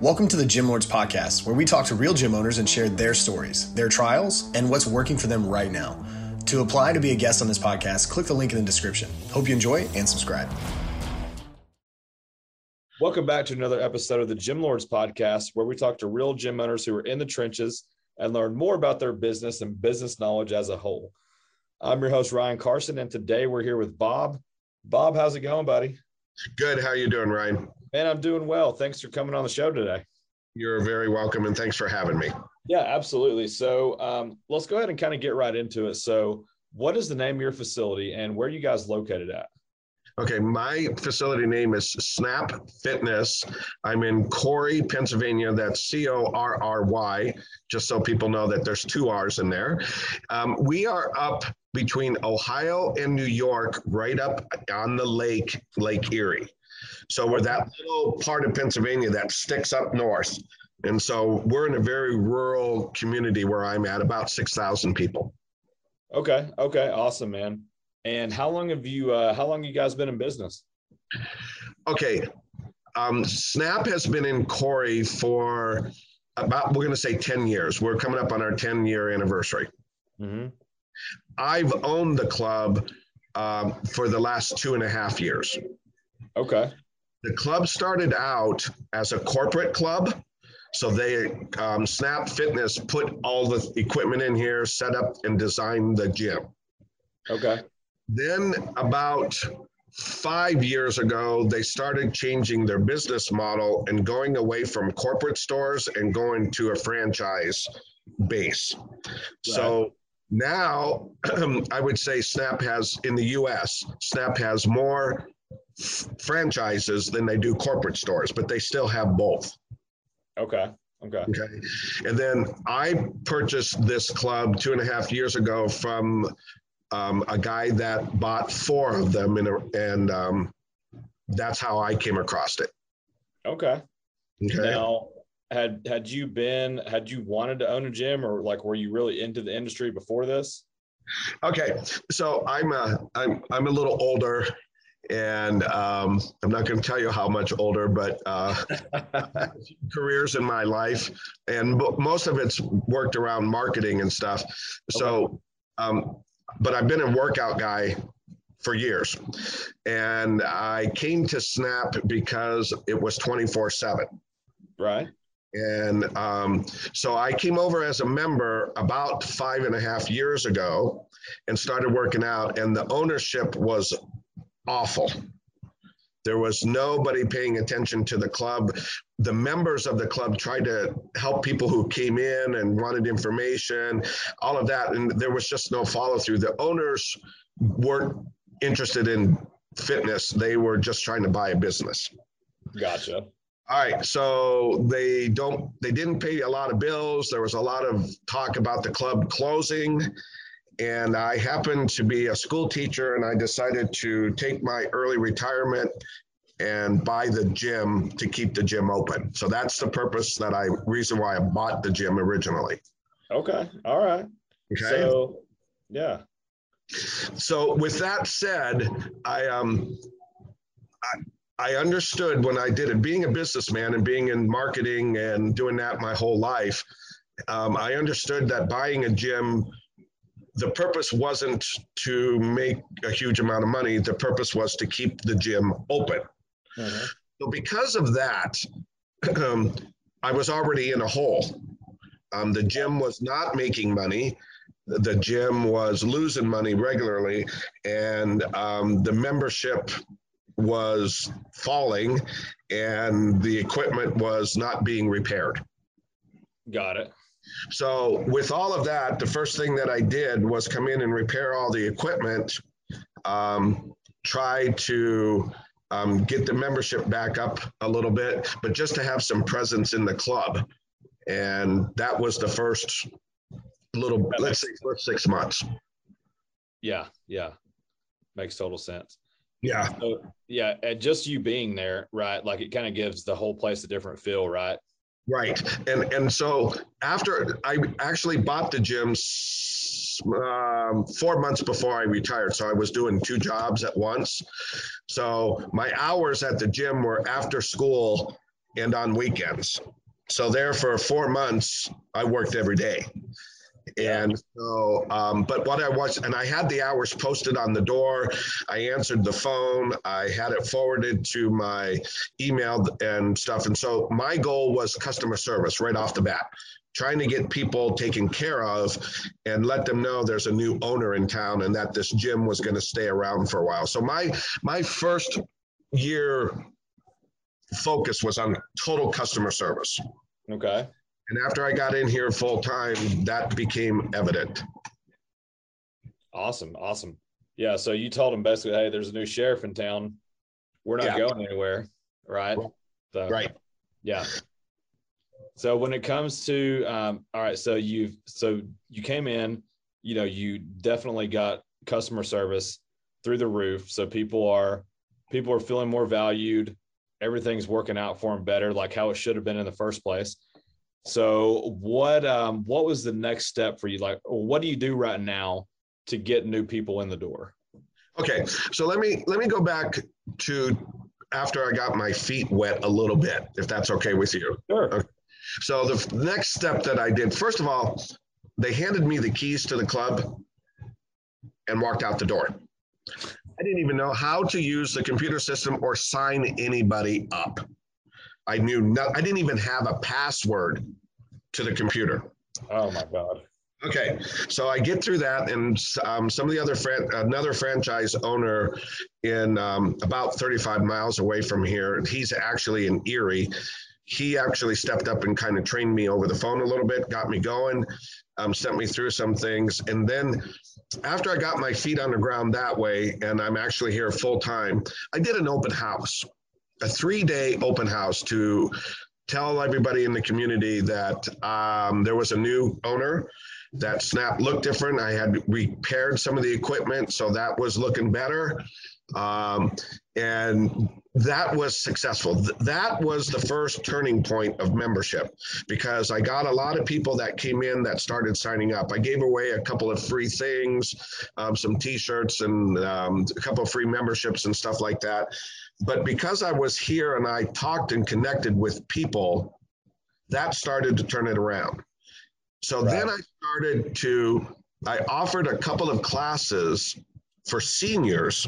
Welcome to the Gym Lords Podcast, where we talk to real gym owners and share their stories, their trials, and what's working for them right now. To apply to be a guest on this podcast, click the link in the description. Hope you enjoy and subscribe. Welcome back to another episode of the Gym Lords Podcast, where we talk to real gym owners who are in the trenches and learn more about their business and business knowledge as a whole. I'm your host, Ryan Carson, and today we're here with Bob. Bob, how's it going, buddy? Good. How are you doing, Ryan? Man, I'm doing well. Thanks for coming on the show today. You're very welcome, and thanks for having me. Yeah, absolutely. So um, let's go ahead and kind of get right into it. So, what is the name of your facility, and where are you guys located at? Okay, my facility name is Snap Fitness. I'm in Corry, Pennsylvania. That's C O R R Y, just so people know that there's two R's in there. Um, we are up between Ohio and New York, right up on the lake, Lake Erie. So we're that little part of Pennsylvania that sticks up north. And so we're in a very rural community where I'm at, about 6,000 people. Okay. Okay. Awesome, man. And how long have you, uh, how long you guys been in business? Okay. Um, Snap has been in Corry for about, we're going to say 10 years. We're coming up on our 10 year anniversary. Mm-hmm. I've owned the club um, for the last two and a half years. Okay. The club started out as a corporate club. So they, um, Snap Fitness put all the equipment in here, set up and designed the gym. Okay. Then about five years ago, they started changing their business model and going away from corporate stores and going to a franchise base. Right. So now I would say Snap has in the US, Snap has more franchises than they do corporate stores, but they still have both. Okay. Okay. Okay. And then I purchased this club two and a half years ago from um, a guy that bought four of them, a, and um, that's how I came across it. Okay. Okay. Now, had had you been had you wanted to own a gym, or like were you really into the industry before this? Okay, so I'm a I'm I'm a little older and um, I'm not going to tell you how much older, but uh, careers in my life, and most of it's worked around marketing and stuff. So, um, but I've been a workout guy for years, and I came to Snap because it was 24 seven. Right. And um, so I came over as a member about five and a half years ago and started working out. And the ownership was awful. There was nobody paying attention to the club. The members of the club tried to help people who came in and wanted information, all of that. And there was just no follow through. The owners weren't interested in fitness, they were just trying to buy a business. Gotcha. All right, so they don't they didn't pay a lot of bills. There was a lot of talk about the club closing and I happened to be a school teacher, and I decided to take my early retirement and buy the gym to keep the gym open. So that's the purpose that I reason why I bought the gym originally. Okay. All right. Okay. So yeah. So with that said, I um I, I understood when I did it, being a businessman and being in marketing and doing that my whole life, um, I understood that buying a gym the purpose wasn't to make a huge amount of money. The purpose was to keep the gym open. Mm-hmm. So because of that, um, I was already in a hole. Um, the gym was not making money. The gym was losing money regularly, and um, the membership was falling, and the equipment was not being repaired. Got it. So, with all of that, the first thing that I did was come in and repair all the equipment, um, try to um, get the membership back up a little bit, but just to have some presence in the club. And that was the first little, let's say, first six months. Yeah, yeah. Makes total sense. Yeah. So, yeah. And just you being there, right? Like it kind of gives the whole place a different feel, right? Right. And and so after I actually bought the gym um, four months before I retired. So I was doing two jobs at once. So my hours at the gym were after school and on weekends. So there for four months, I worked every day. And so, um, but what I was, and I had the hours posted on the door. I answered the phone. I had it forwarded to my email and stuff. And so my goal was customer service right off the bat, trying to get people taken care of and let them know there's a new owner in town and that this gym was going to stay around for a while. So my my first year focus was on total customer service. Okay. And after I got in here full time, that became evident. Awesome. Awesome. Yeah. So you told them basically, hey, there's a new sheriff in town. We're not yeah. going anywhere. Right. So, right. Yeah. So when it comes to um, all right, so you've so you came in, you know, you definitely got customer service through the roof. So people are people are feeling more valued. Everything's working out for them better, like how it should have been in the first place. So what um, what was the next step for you? Like, what do you do right now to get new people in the door? Okay, so let me let me go back to after I got my feet wet a little bit, if that's okay with you. Sure. Okay. So the next step that I did, first of all, they handed me the keys to the club and walked out the door. I didn't even know how to use the computer system or sign anybody up. I knew not, I didn't even have a password to the computer. Oh my God. Okay, so I get through that, and um, some of the other fran- another franchise owner in um, about 35 miles away from here. He's actually in Erie. He actually stepped up and kind of trained me over the phone a little bit, got me going, um, sent me through some things, and then after I got my feet on the ground that way, and I'm actually here full time, I did an open house a three day open house to tell everybody in the community that um, there was a new owner that snap looked different. I had repaired some of the equipment so that was looking better um, and that was successful that was the first turning point of membership because i got a lot of people that came in that started signing up i gave away a couple of free things um, some t-shirts and um, a couple of free memberships and stuff like that but because I was here and I talked and connected with people, that started to turn it around. So right. then I started to, I offered a couple of classes for seniors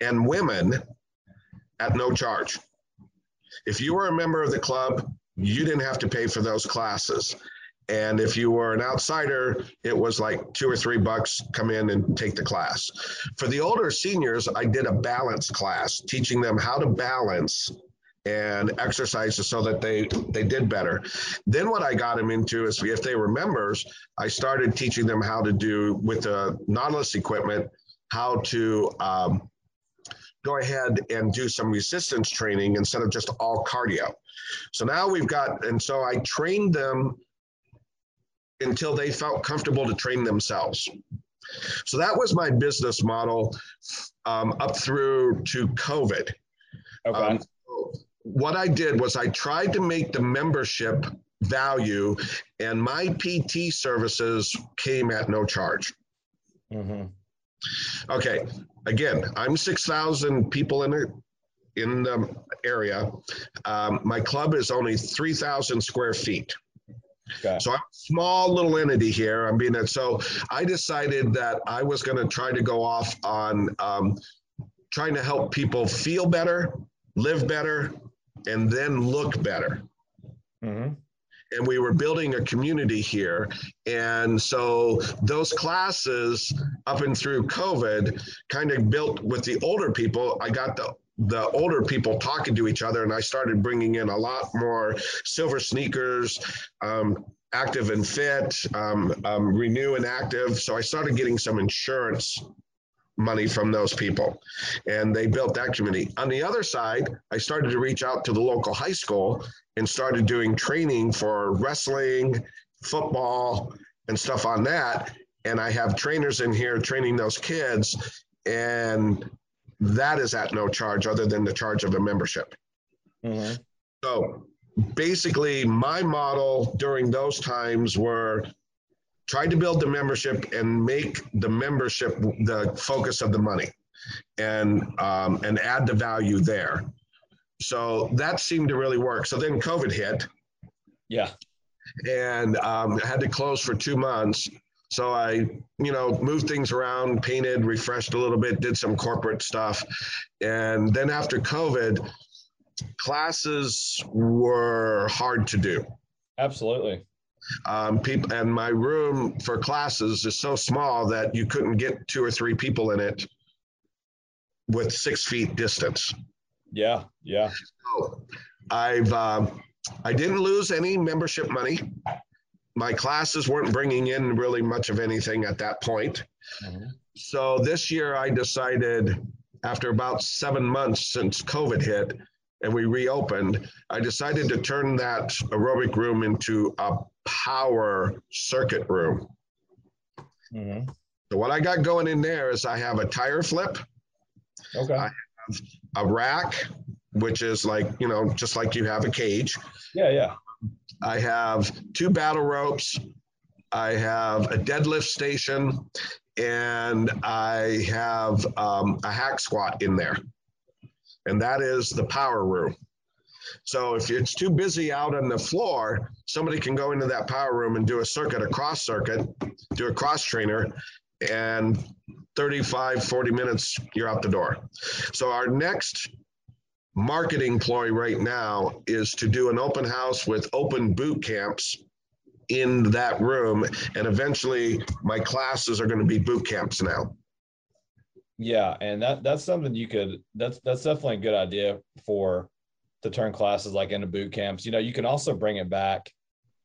and women at no charge. If you were a member of the club, you didn't have to pay for those classes. And if you were an outsider, it was like two or three bucks, come in and take the class. For the older seniors, I did a balance class, teaching them how to balance and exercises so that they they did better. Then what I got them into is if they were members, I started teaching them how to do with the Nautilus equipment, how to um, go ahead and do some resistance training instead of just all cardio. So now we've got, and so I trained them until they felt comfortable to train themselves. So that was my business model um, up through to COVID. Okay. Um, what I did was I tried to make the membership value, and my PT services came at no charge. Mm-hmm. Okay, again, I'm six thousand people in the in the area. Um, my club is only three thousand square feet. Okay. So I'm a small little entity here. I'm being that. so I decided that I was going to try to go off on um, trying to help people feel better, live better, and then look better. Mm-hmm. And we were building a community here. And so those classes up and through COVID kind of built with the older people. I got the the older people talking to each other, and I started bringing in a lot more silver sneakers, um, active and fit, um, um, renew and active. So I started getting some insurance money from those people, and they built that community. On the other side, I started to reach out to the local high school and started doing training for wrestling, football, and stuff on that. And I have trainers in here training those kids, and that is at no charge other than the charge of a membership. Mm-hmm. So basically, my model during those times were try to build the membership and make the membership the focus of the money and um, and add the value there. So that seemed to really work. So then COVID hit. Yeah. And um, had to close for two months. So I, you know, moved things around, painted, refreshed a little bit, did some corporate stuff. And then after COVID, classes were hard to do. Absolutely. Um, people and my room for classes is so small that you couldn't get two or three people in it with six feet distance. Yeah, yeah. So I've um, I didn't lose any membership money. My classes weren't bringing in really much of anything at that point. Mm-hmm. So this year I decided, after about seven months since COVID hit and we reopened, I decided to turn that aerobic room into a power circuit room. Mm-hmm. So what I got going in there is I have a tire flip. Okay. I have a rack, which is like, you know, just like you have a cage. Yeah, yeah. I have two battle ropes. I have a deadlift station and I have um, a hack squat in there. And that is the power room. So if it's too busy out on the floor, somebody can go into that power room and do a circuit, a cross circuit, do a cross trainer, and 35, 40 minutes, you're out the door. So our next marketing ploy right now is to do an open house with open boot camps in that room. And eventually my classes are going to be boot camps now. Yeah, and that that's something you could that's that's definitely a good idea for to turn classes like into boot camps. You know, you can also bring it back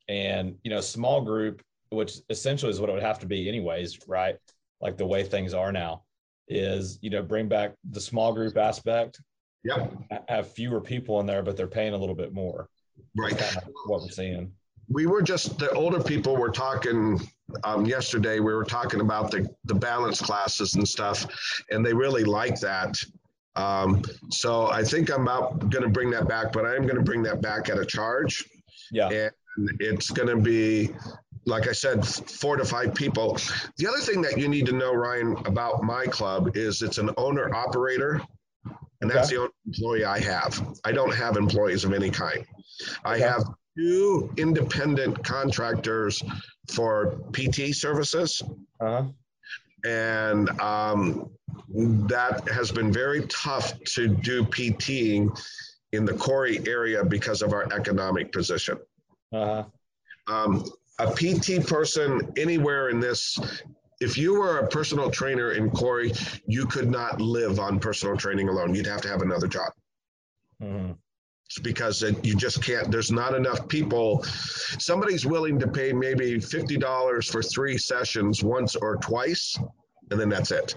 and you know, small group, which essentially is what it would have to be anyways, right? Like the way things are now is, you know, bring back the small group aspect. Yeah. Have fewer people in there, but they're paying a little bit more. Right. Kind of what we're seeing. We were just the older people were talking um, yesterday. We were talking about the the balance classes and stuff, and they really like that. Um, so I think I'm about going to bring that back, but I am going to bring that back at a charge. Yeah. And it's going to be, like I said, four to five people. The other thing that you need to know, Ryan, about my club is it's an owner operator, and that's okay. the only employee I have. I don't have employees of any kind. I have two independent contractors for PT services. Uh-huh. And um, that has been very tough to do PTing in the Corry area because of our economic position. Uh-huh. Um, a PT person anywhere in this, if you were a personal trainer in Corry, you could not live on personal training alone. You'd have to have another job. Mm-hmm. It's because it, you just can't, there's not enough people. Somebody's willing to pay maybe $50 for three sessions once or twice, and then that's it.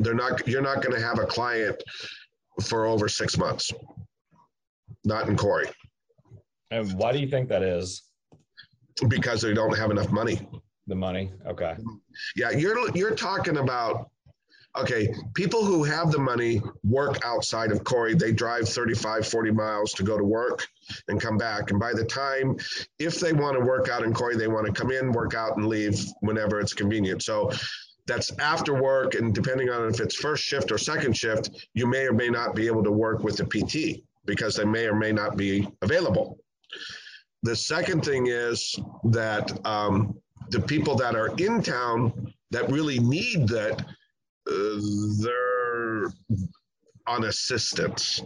They're not. You're not going to have a client for over six months. Not in Corry And why do you think that is? Because they don't have enough money. The money. Okay. Yeah, you're you're talking about okay, people who have the money work outside of Corry. They drive 35, 40 miles to go to work and come back. And by the time, if they want to work out in Corry, they want to come in, work out, and leave whenever it's convenient. So that's after work and depending on if it's first shift or second shift you may or may not be able to work with the pt because they may or may not be available the second thing is that um, the people that are in town that really need that they're on assistance.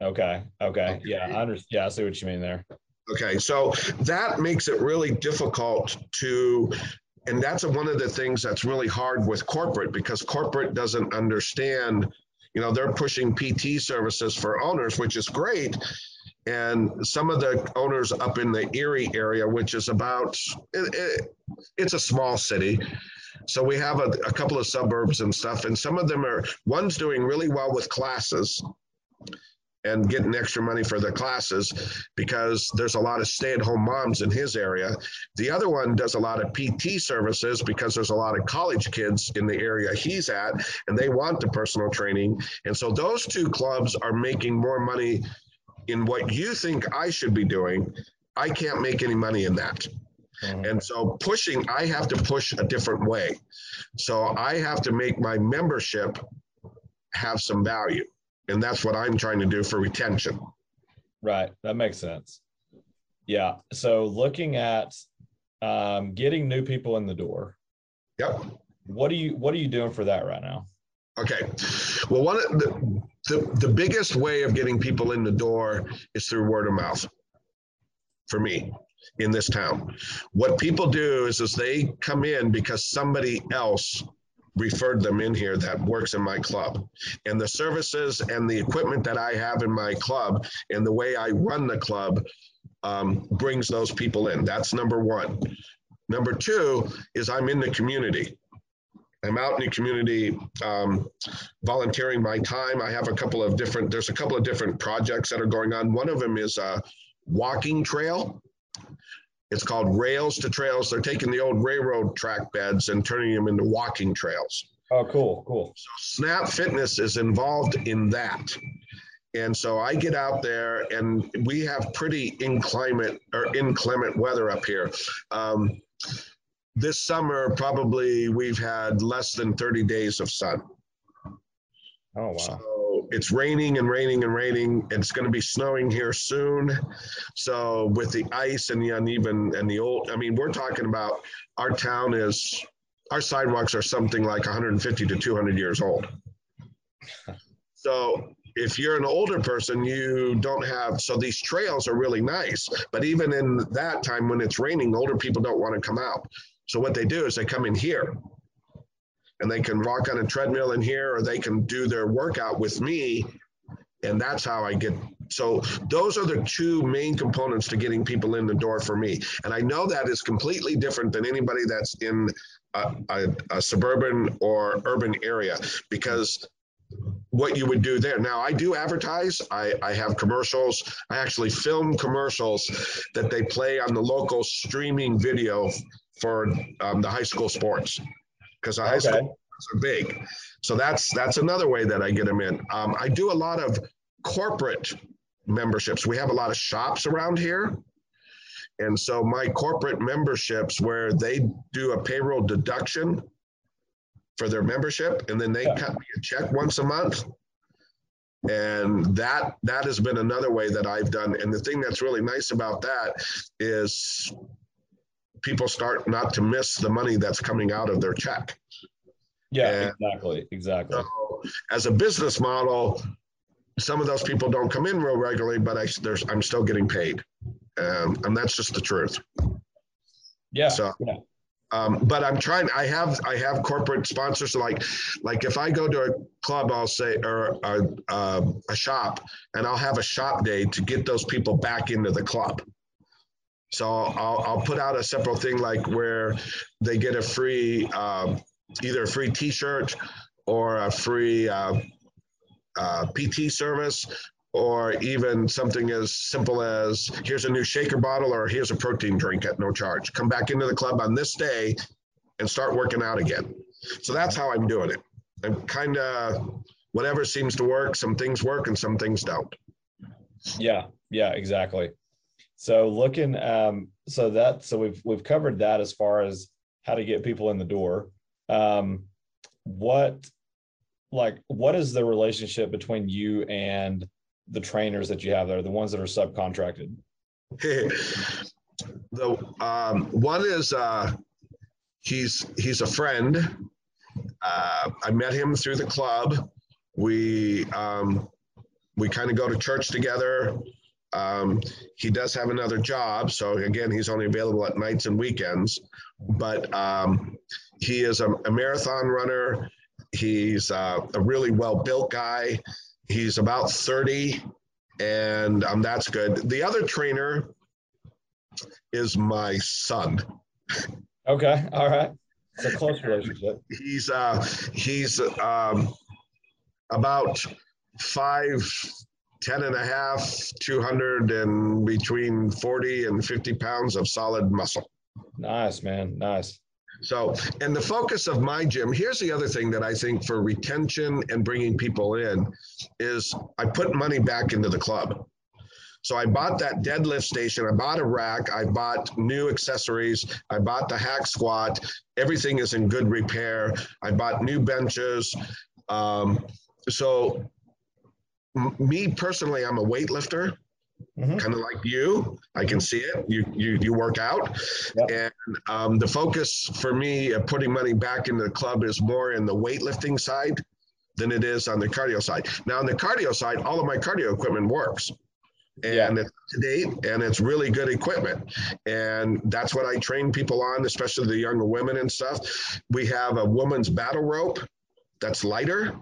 Okay okay. Yeah i understand yeah i see what you mean there. Okay, so that makes it really difficult to and that's one of the things that's really hard with corporate because corporate doesn't understand you know they're pushing pt services for owners which is great. And some of the owners up in the erie area which is about it, it, it's a small city so we have a, a couple of suburbs and stuff and some of them are one's doing really well with classes and getting extra money for the classes because there's a lot of stay-at-home moms in his area. The other one does a lot of PT services because there's a lot of college kids in the area he's at and they want the personal training. And so those two clubs are making more money in what you think I should be doing. I can't make any money in that. Mm-hmm. And so pushing, I have to push a different way. So I have to make my membership have some value. And that's what I'm trying to do for retention. Right. That makes sense. Yeah. So looking at um, getting new people in the door. Yep. What are you What are you doing for that right now? Okay. Well, one of the, the the biggest way of getting people in the door is through word of mouth. For me, in this town, what people do is is they come in because somebody else referred them in here that works in my club. And the services and the equipment that I have in my club and the way I run the club um, brings those people in. That's number one. Number two is I'm in the community. I'm out in the community um, volunteering my time. I have a couple of different, there's a couple of different projects that are going on. One of them is a walking trail. It's called Rails to Trails. They're taking the old railroad track beds and turning them into walking trails. Oh, cool, cool. So Snap Fitness is involved in that. And so I get out there, and we have pretty inclement or inclement weather up here. Um, this summer, probably we've had less than 30 days of sun. Oh, wow. So it's raining and raining and raining. It's going to be snowing here soon. So with the ice and the uneven and the old, I mean, we're talking about our town is, our sidewalks are something like 150 to 200 years old. So if you're an older person, you don't have, so these trails are really nice. But even in that time when it's raining, older people don't want to come out. So what they do is they come in here and they can walk on a treadmill in here or they can do their workout with me. And that's how I get. So those are the two main components to getting people in the door for me. And I know that is completely different than anybody that's in a, a, a suburban or urban area because what you would do there. Now, I do advertise. I, I have commercials. I actually film commercials that they play on the local streaming video for um, the high school sports because the high Okay. school are big. So that's that's another way that I get them in. Um, I do a lot of corporate memberships. We have a lot of shops around here. And so my corporate memberships where they do a payroll deduction for their membership and then they Yeah. cut me a check once a month. And that that has been another way that I've done. And the thing that's really nice about that is people start not to miss the money that's coming out of their check. Yeah, Yeah. exactly, exactly. So as a business model, some of those people don't come in real regularly, but I there's I'm still getting paid. Um, and that's just the truth. Yeah, So- yeah, Um, but I'm trying. I have I have corporate sponsors like like if I go to a club, I'll say or a, a, a shop, and I'll have a shop day to get those people back into the club. So I'll I'll put out a separate thing like where they get a free um, either a free T-shirt or a free uh, uh, PT service. Or even something as simple as here's a new shaker bottle or here's a protein drink at no charge. Come back into the club on this day and start working out again. So that's how I'm doing it. I'm kind of whatever seems to work. Some things work and some things don't. yeah, yeah, exactly. So looking, um, so that, so we've we've covered that as far as how to get people in the door. Um, what, like, what is the relationship between you and the trainers that you have there, the ones that are subcontracted? the um, one is uh, he's he's a friend. Uh, I met him through the club. We um, we kind of go to church together. Um, he does have another job, so again, he's only available at nights and weekends. But um, he is a, a marathon runner. He's uh, a really well built guy. He's about 30, and um, that's good. The other trainer is my son. Okay, all right. It's a close relationship. He's uh, he's um, about five, ten and a half, 200 and between 40 and 50 pounds of solid muscle. Nice, man. Nice. So, and the focus of my gym, here's the other thing that I think for retention and bringing people in is I put money back into the club. So I bought that deadlift station, I bought a rack, I bought new accessories, I bought the hack squat. Everything is in good repair. I bought new benches. Um, so me personally, I'm a weightlifter. Mm-hmm. kind of like you. I can see it. You you you work out, yep. and um, the focus for me of putting money back into the club is more in the weightlifting side than it is on the cardio side. Now on the cardio side, all of my cardio equipment works. And yeah. it's to date and it's really good equipment. And that's what I train people on, especially the younger women and stuff. We have a woman's battle rope that's lighter.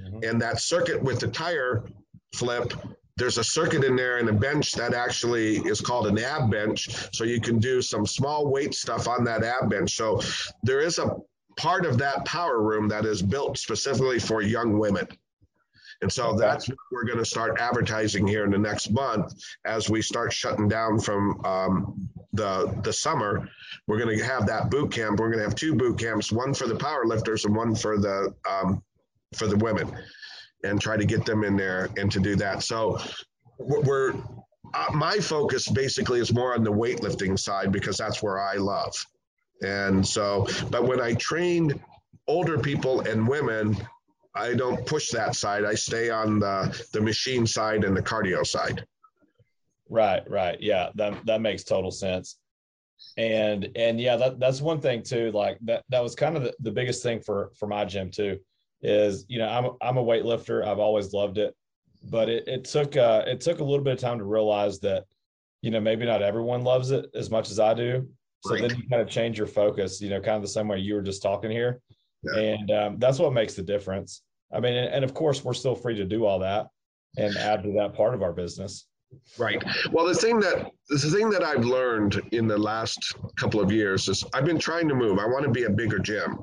Mm-hmm. And that circuit with the tire flip there's a circuit in there and a bench that actually is called an ab bench. So you can do some small weight stuff on that ab bench. So there is a part of that power room that is built specifically for young women. And so that's what we're going to start advertising here in the next month as we start shutting down from um, the the summer. We're going to have that boot camp. We're going to have two boot camps, one for the power lifters and one for the um, for the women and try to get them in there and to do that. So we're uh, my focus basically is more on the weightlifting side because that's where I love. And so, but when I train older people and women, I don't push that side. I stay on the the machine side and the cardio side. Right, right. Yeah, that that makes total sense. And and yeah, that that's one thing too. Like that that was kind of the, the biggest thing for for my gym too is you know I'm I'm a weightlifter. I've always loved it, but it, it took uh, it took a little bit of time to realize that you know maybe not everyone loves it as much as I do. So right. then you kind of change your focus. You know, kind of the same way you were just talking here, yeah. and um, that's what makes the difference. I mean, and, and of course we're still free to do all that and add to that part of our business. Right. Well, the thing that the thing that I've learned in the last couple of years is I've been trying to move. I want to be a bigger gym.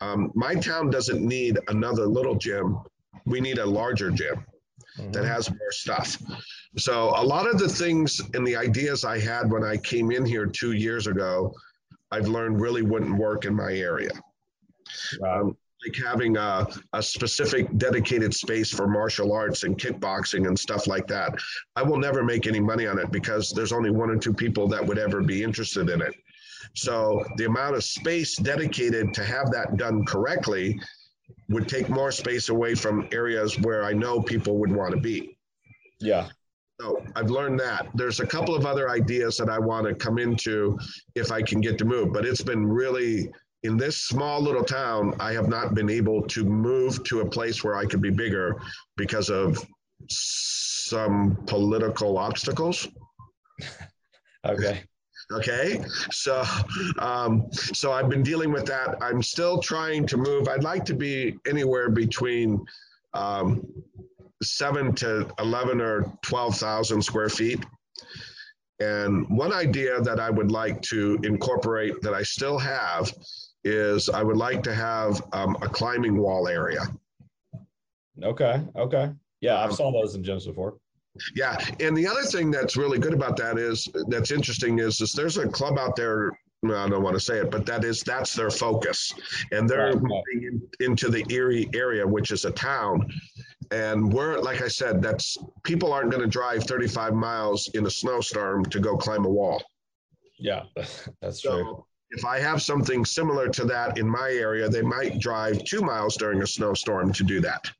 Um, my town doesn't need another little gym. We need a larger gym mm-hmm. that has more stuff. So a lot of the things and the ideas I had when I came in here two years ago, I've learned really wouldn't work in my area. Um, like having a, a specific dedicated space for martial arts and kickboxing and stuff like that. I will never make any money on it because there's only one or two people that would ever be interested in it. So the amount of space dedicated to have that done correctly would take more space away from areas where I know people would want to be. Yeah. So I've learned that. There's a couple of other ideas that I want to come into if I can get to move, but it's been really in this small little town, I have not been able to move to a place where I could be bigger because of some political obstacles. okay. Okay, so um, so I've been dealing with that. I'm still trying to move. I'd like to be anywhere between um, seven to eleven or twelve thousand square feet. And one idea that I would like to incorporate that I still have is I would like to have um, a climbing wall area. Okay. Okay. Yeah, I've saw those in gyms before. Yeah, and the other thing that's really good about that is that's interesting is, is there's a club out there. I don't want to say it, but that is that's their focus, and they're right. moving in, into the Erie area, which is a town, and we're like I said, that's people aren't going to drive 35 miles in a snowstorm to go climb a wall. Yeah, that's so, true. If I have something similar to that in my area, they might drive two miles during a snowstorm to do that.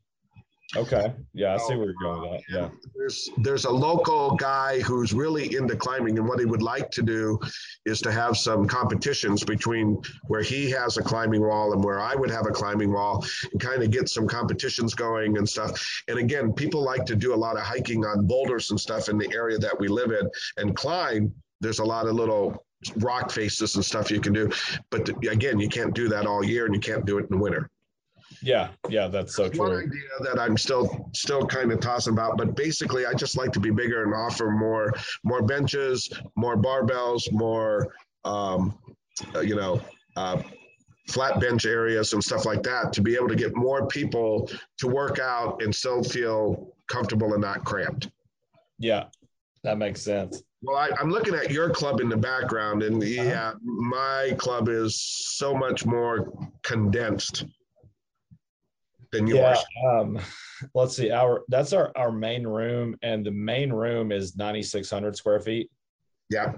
Okay. Yeah, I see where you're going with that. Yeah. There's there's a local guy who's really into climbing, and what he would like to do is to have some competitions between where he has a climbing wall and where I would have a climbing wall, and kind of get some competitions going and stuff. And again, people like to do a lot of hiking on boulders and stuff in the area that we live in, and climb. There's a lot of little rock faces and stuff you can do, but again, you can't do that all year, and you can't do it in the winter. Yeah, yeah, that's so true. One idea that I'm still still kind of tossing about, but basically, I just like to be bigger and offer more more benches, more barbells, more um, uh, you know. Uh, flat bench areas and stuff like that to be able to get more people to work out and still feel comfortable and not cramped. Yeah, that makes sense. Well, I, am looking at your club in the background, and uh-huh. yeah, my club is so much more condensed than yours. Yeah, um, let's see. Our that's our our main room, and the main room is 9,600 square feet. Yeah.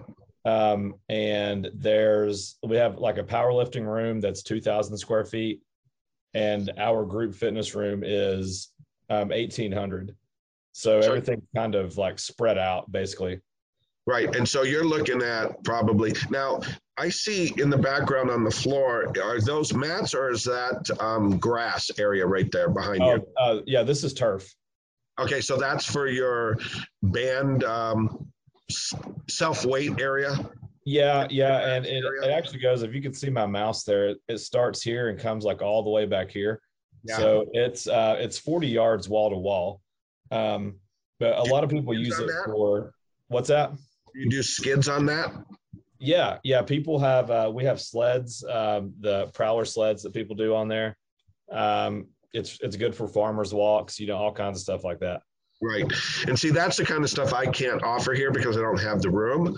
Um, and there's we have like a powerlifting room that's 2,000 square feet, and our group fitness room is um, 1,800. So, so everything kind of like spread out basically. Right. And so you're looking at probably now I see in the background on the floor, are those mats or is that um, grass area right there behind oh, you? Uh, yeah, this is turf. Okay, so that's for your band um, self weight area. Yeah, yeah, and it, it, actually goes. If you can see my mouse there, it, it, starts here and comes like all the way back here. Yeah. So it's uh, it's 40 yards wall to wall. Um, but a lot of people use it for what's that? You do skids on that? Yeah, yeah. People have uh, we have sleds, um, the prowler sleds that people do on there. Um, it's it's good for farmers walks, you know, all kinds of stuff like that. Right. And see, that's the kind of stuff I can't offer here because I don't have the room.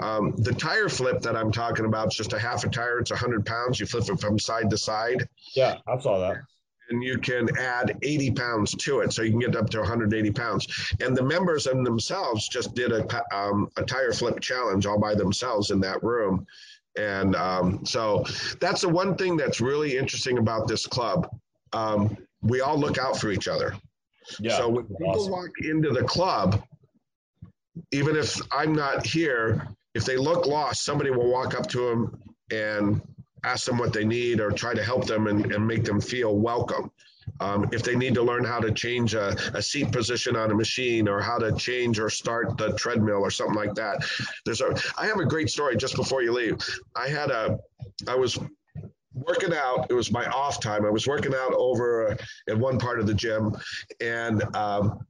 Um, the tire flip that I'm talking about is just a half a tire. It's 100 pounds. You flip it from side to side. Yeah, I saw that. And you can add 80 pounds to it. So you can get up to 180 pounds. And the members and themselves just did a, um, a tire flip challenge all by themselves in that room. And um, so that's the one thing that's really interesting about this club. Um, we all look out for each other. Yeah, so when people awesome. walk into the club, even if I'm not here, if they look lost, somebody will walk up to them and ask them what they need or try to help them and, and make them feel welcome. Um, if they need to learn how to change a, a, seat position on a machine or how to change or start the treadmill or something like that. There's a, I have a great story just before you leave. I had a, I was working out. It was my off time. I was working out over uh, in one part of the gym, and um,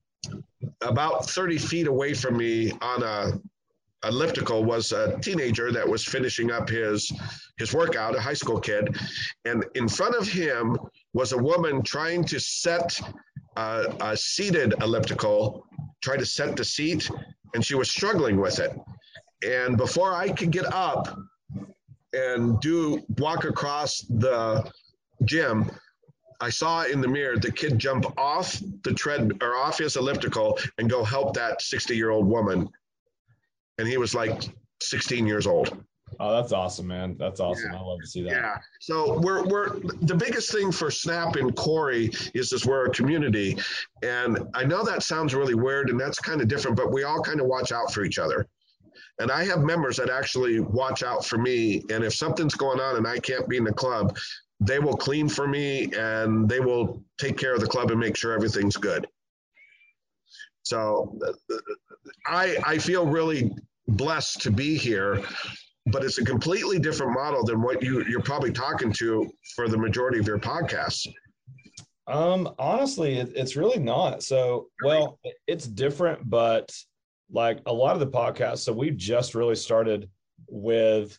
about 30 feet away from me on a elliptical was a teenager that was finishing up his his workout, a high school kid, and in front of him was a woman trying to set a, a seated elliptical, try to set the seat, and she was struggling with it. And before I could get up, and do walk across the gym, I saw in the mirror the kid jump off the tread or off his elliptical and go help that 60 year old woman. And he was like 16 years old. Oh, that's awesome, man. That's awesome. Yeah. I love to see that. Yeah. So we're we're the biggest thing for Snap and Corry is this we're a community. And I know that sounds really weird and that's kind of different, but we all kind of watch out for each other. And I have members that actually watch out for me. And if something's going on and I can't be in the club, they will clean for me and they will take care of the club and make sure everything's good. So uh, uh, I, I feel really blessed to be here, but it's a completely different model than what you, you're probably talking to for the majority of your podcasts. Um, honestly, it, it's really not. So, well, it's different, but like a lot of the podcasts. So we just really started with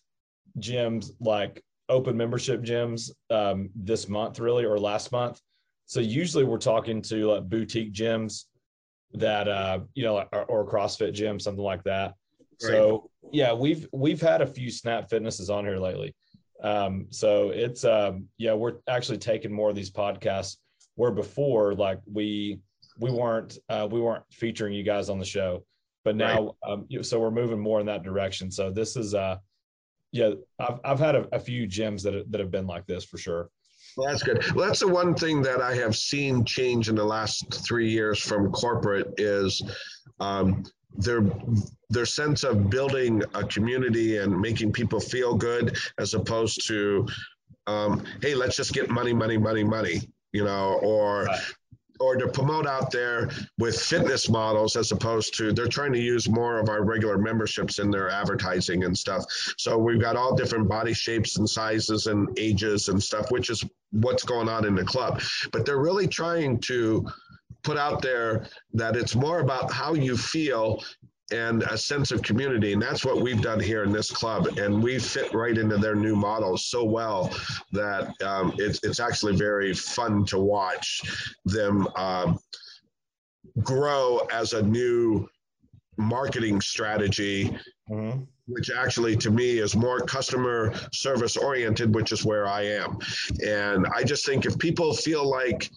gyms like open membership gyms um, this month, really, or last month. So usually we're talking to like boutique gyms that uh, you know, or, or CrossFit gym, something like that. Right. So yeah, we've we've had a few Snap Fitnesses on here lately. Um, so it's um, yeah, we're actually taking more of these podcasts where before like we we weren't uh, we weren't featuring you guys on the show but now right. um, so we're moving more in that direction so this is uh yeah i've, I've had a, a few gyms that, that have been like this for sure well, that's good. Well, that's the one thing that I have seen change in the last three years from corporate is um, their their sense of building a community and making people feel good, as opposed to, um, hey, let's just get money, money, money, money, you know, or or to promote out there with fitness models as opposed to they're trying to use more of our regular memberships in their advertising and stuff. So we've got all different body shapes and sizes and ages and stuff, which is what's going on in the club. But they're really trying to put out there that it's more about how you feel and a sense of community. And that's what we've done here in this club. And we fit right into their new model so well that um, it's, it's actually very fun to watch them um, grow as a new marketing strategy. Mm-hmm. Which actually to me is more customer service oriented, which is where I am. And I just think if people feel like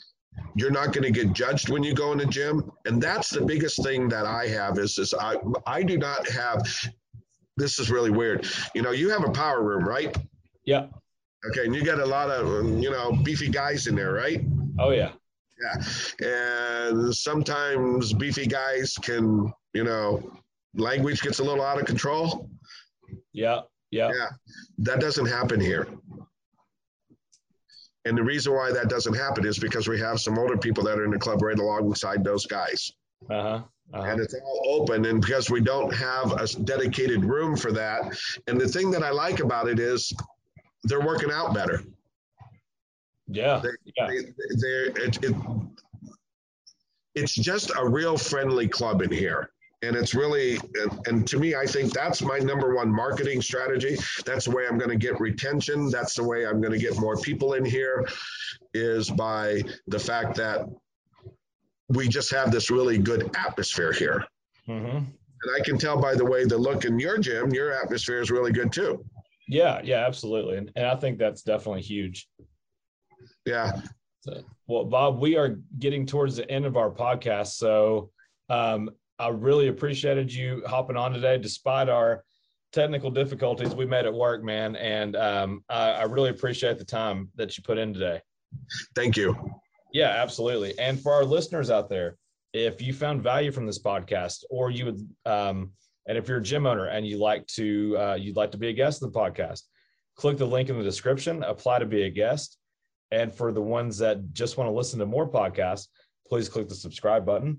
you're not going to get judged when you go in the gym and that's the biggest thing that i have is this i i do not have this is really weird you know you have a power room right yeah okay and you got a lot of you know beefy guys in there right oh yeah Yeah. And sometimes beefy guys can, you know, language gets a little out of control. Yeah. Yeah. Yeah. That doesn't happen here. And the reason why that doesn't happen is because we have some older people that are in the club right alongside those guys. Uh-huh. Uh-huh. And it's all open, and because we don't have a dedicated room for that, and the thing that I like about it is they're working out better. Yeah, they, yeah. They, it, it, it's just a real friendly club in here and it's really and, and, to me i think that's my number one marketing strategy. That's the way i'm going to get retention. That's the way i'm going to get more people in here is by the fact that we just have this really good atmosphere here. Mm-hmm. and i can tell by the way the look in your gym your atmosphere is really good too. Yeah yeah absolutely. And, and i think that's definitely huge. Yeah. So, well bob we are getting towards the end of our podcast. So um, I really appreciated you hopping on today, despite our technical difficulties we made at work, man. And um, I, I, really appreciate the time that you put in today. Thank you. Yeah, absolutely. And for our listeners out there, if you found value from this podcast, or you would, um, and if you're a gym owner and you like to, uh, you'd like to be a guest of the podcast, click the link in the description, apply to be a guest. And for the ones that just want to listen to more podcasts, please click the subscribe button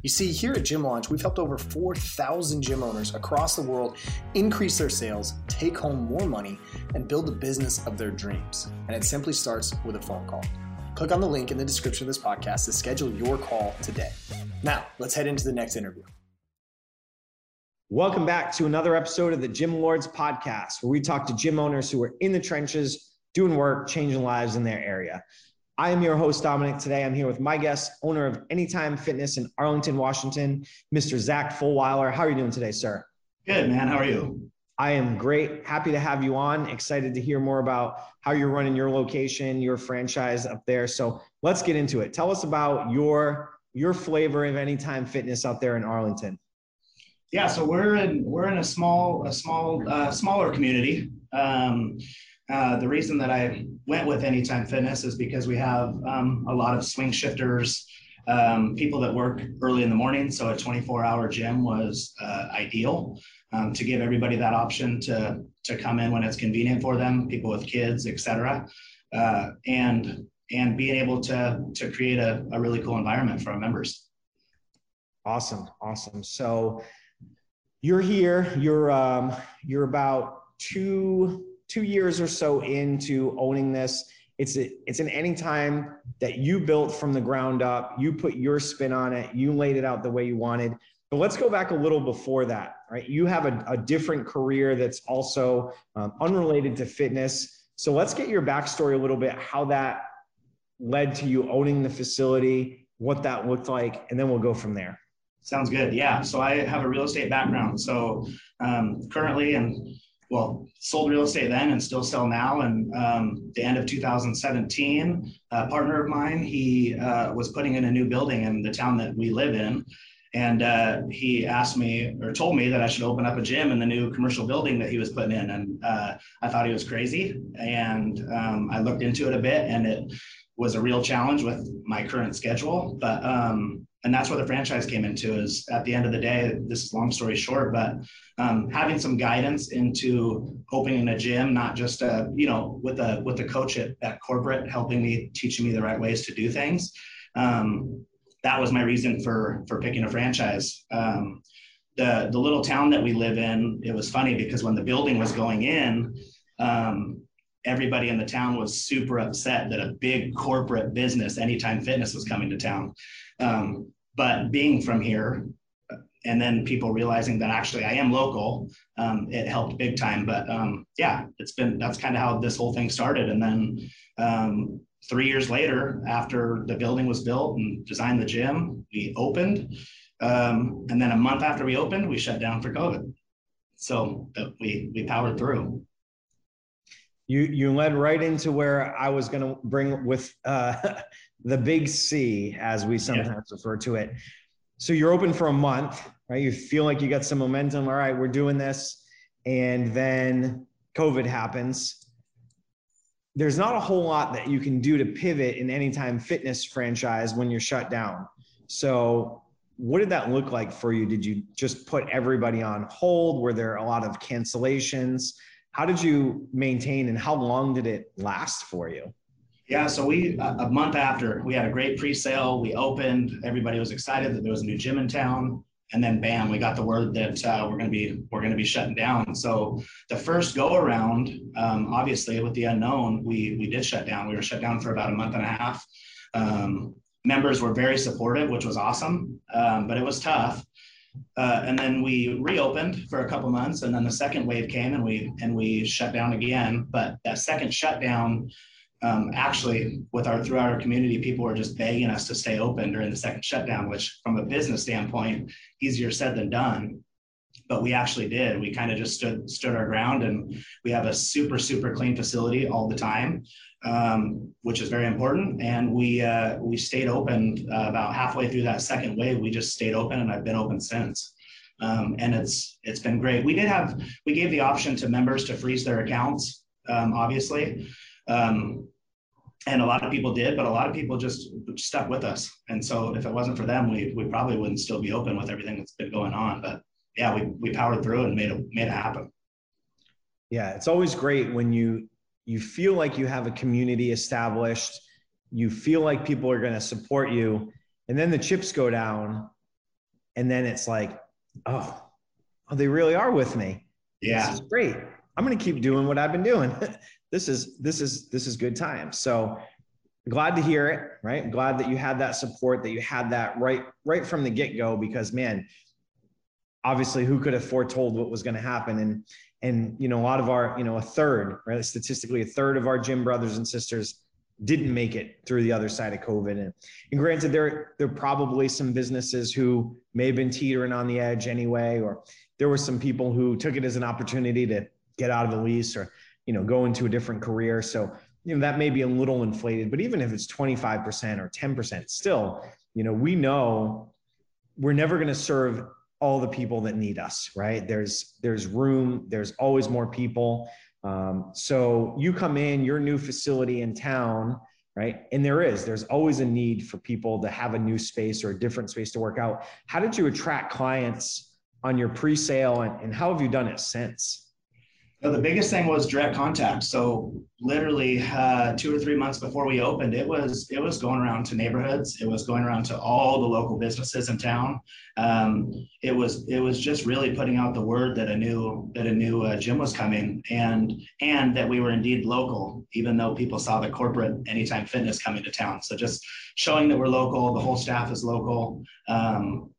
You see, here at Gym Launch, we've helped over 4,000 gym owners across the world increase their sales, take home more money, and build the business of their dreams. And it simply starts with a phone call. Click on the link in the description of this podcast to schedule your call today. Now, let's head into the next interview. Welcome back to another episode of the Gym Lords podcast, where we talk to gym owners who are in the trenches, doing work, changing lives in their area. I am your host, Dominic. Today, I'm here with my guest, owner of Anytime Fitness in Arlington, Washington, Mr. Zach Fullwiler. How are you doing today, sir? Good, man. How are you? I am great. Happy to have you on. Excited to hear more about how you're running your location, your franchise up there. So let's get into it. Tell us about your your flavor of Anytime Fitness out there in Arlington. Yeah, so we're in we're in a small a small uh, smaller community. Um, uh, the reason that I went with Anytime Fitness is because we have um, a lot of swing shifters, um, people that work early in the morning. So a 24 hour gym was uh, ideal um, to give everybody that option to, to come in when it's convenient for them, people with kids, et cetera. Uh, and, and being able to, to create a, a really cool environment for our members. Awesome. Awesome. So you're here, you're, um, you're about two, two years or so into owning this it's a, it's an anytime that you built from the ground up. You put your spin on it. You laid it out the way you wanted. But let's go back a little before that right? You have a, a different career that's also um, unrelated to fitness. So let's get your backstory a little bit how that led to you owning the facility what that looked like and then we'll go from there. Sounds good. Yeah. So i have a real estate background. So um, currently and well, sold real estate then and still sell now. And um, the end of 2017, a partner of mine, he uh, was putting in a new building in the town that we live in. And uh, he asked me or told me that I should open up a gym in the new commercial building that he was putting in. And uh, I thought he was crazy. And um, I looked into it a bit and it was a real challenge with my current schedule. But um, and that's where the franchise came into is at the end of the day this is long story short but um, having some guidance into opening a gym not just a, uh, you know with a with the coach at, at corporate helping me teaching me the right ways to do things um, that was my reason for for picking a franchise um, the the little town that we live in it was funny because when the building was going in um, everybody in the town was super upset that a big corporate business anytime fitness was coming to town um, but being from here, and then people realizing that actually I am local, um, it helped big time. But um, yeah, it's been that's kind of how this whole thing started. And then um, three years later, after the building was built and designed the gym, we opened. Um, and then a month after we opened, we shut down for COVID. so we we powered through. You you led right into where I was going to bring with uh, the big C, as we sometimes yeah. refer to it. So you're open for a month, right? You feel like you got some momentum. All right, we're doing this, and then COVID happens. There's not a whole lot that you can do to pivot in Anytime Fitness franchise when you're shut down. So what did that look like for you? Did you just put everybody on hold? Were there a lot of cancellations? How did you maintain and how long did it last for you? Yeah, so we a month after we had a great pre-sale. We opened. Everybody was excited that there was a new gym in town, and then bam, we got the word that uh, we're going to be we're going to be shutting down. So the first go around, um, obviously with the unknown, we we did shut down. We were shut down for about a month and a half. Um, members were very supportive, which was awesome, um, but it was tough. Uh, and then we reopened for a couple months, and then the second wave came, and we and we shut down again. But that second shutdown, um, actually, with our throughout our community, people were just begging us to stay open during the second shutdown, which, from a business standpoint, easier said than done. But we actually did. We kind of just stood stood our ground, and we have a super super clean facility all the time um, which is very important. And we uh, we stayed open uh, about halfway through that second wave. We just stayed open, and I've been open since. Um, and it's it's been great. We did have we gave the option to members to freeze their accounts, um, obviously. Um, and a lot of people did, but a lot of people just stuck with us. And so if it wasn't for them, we, we probably wouldn't still be open with everything that's been going on. But yeah, we, we powered through and made it, made it happen. Yeah. It's always great when you, you feel like you have a community established, you feel like people are going to support you, and then the chips go down, and then it's like, oh, oh they really are with me. Yeah, this is great. I'm going to keep doing what I've been doing. this is this is this is good time. So glad to hear it. Right, glad that you had that support, that you had that right right from the get go. Because man, obviously, who could have foretold what was going to happen? And and you know a lot of our you know a third right statistically a third of our gym brothers and sisters didn't make it through the other side of covid and, and granted there there are probably some businesses who may have been teetering on the edge anyway or there were some people who took it as an opportunity to get out of the lease or you know go into a different career so you know that may be a little inflated but even if it's 25% or 10% still you know we know we're never going to serve all the people that need us right? There's there's room there's always more people. Um, so you come in your new facility in town right? And there is there's always a need for people to have a new space or a different space to work out. How did you attract clients on your pre-sale and, and how have you done it since no, the biggest thing was direct contact. So literally uh, two or three months before we opened, it was it was going around to neighborhoods. It was going around to all the local businesses in town. Um, it was it was just really putting out the word that a new that a new uh, gym was coming and and that we were indeed local, even though people saw the corporate Anytime Fitness coming to town. So just showing that we're local, the whole staff is local. Um,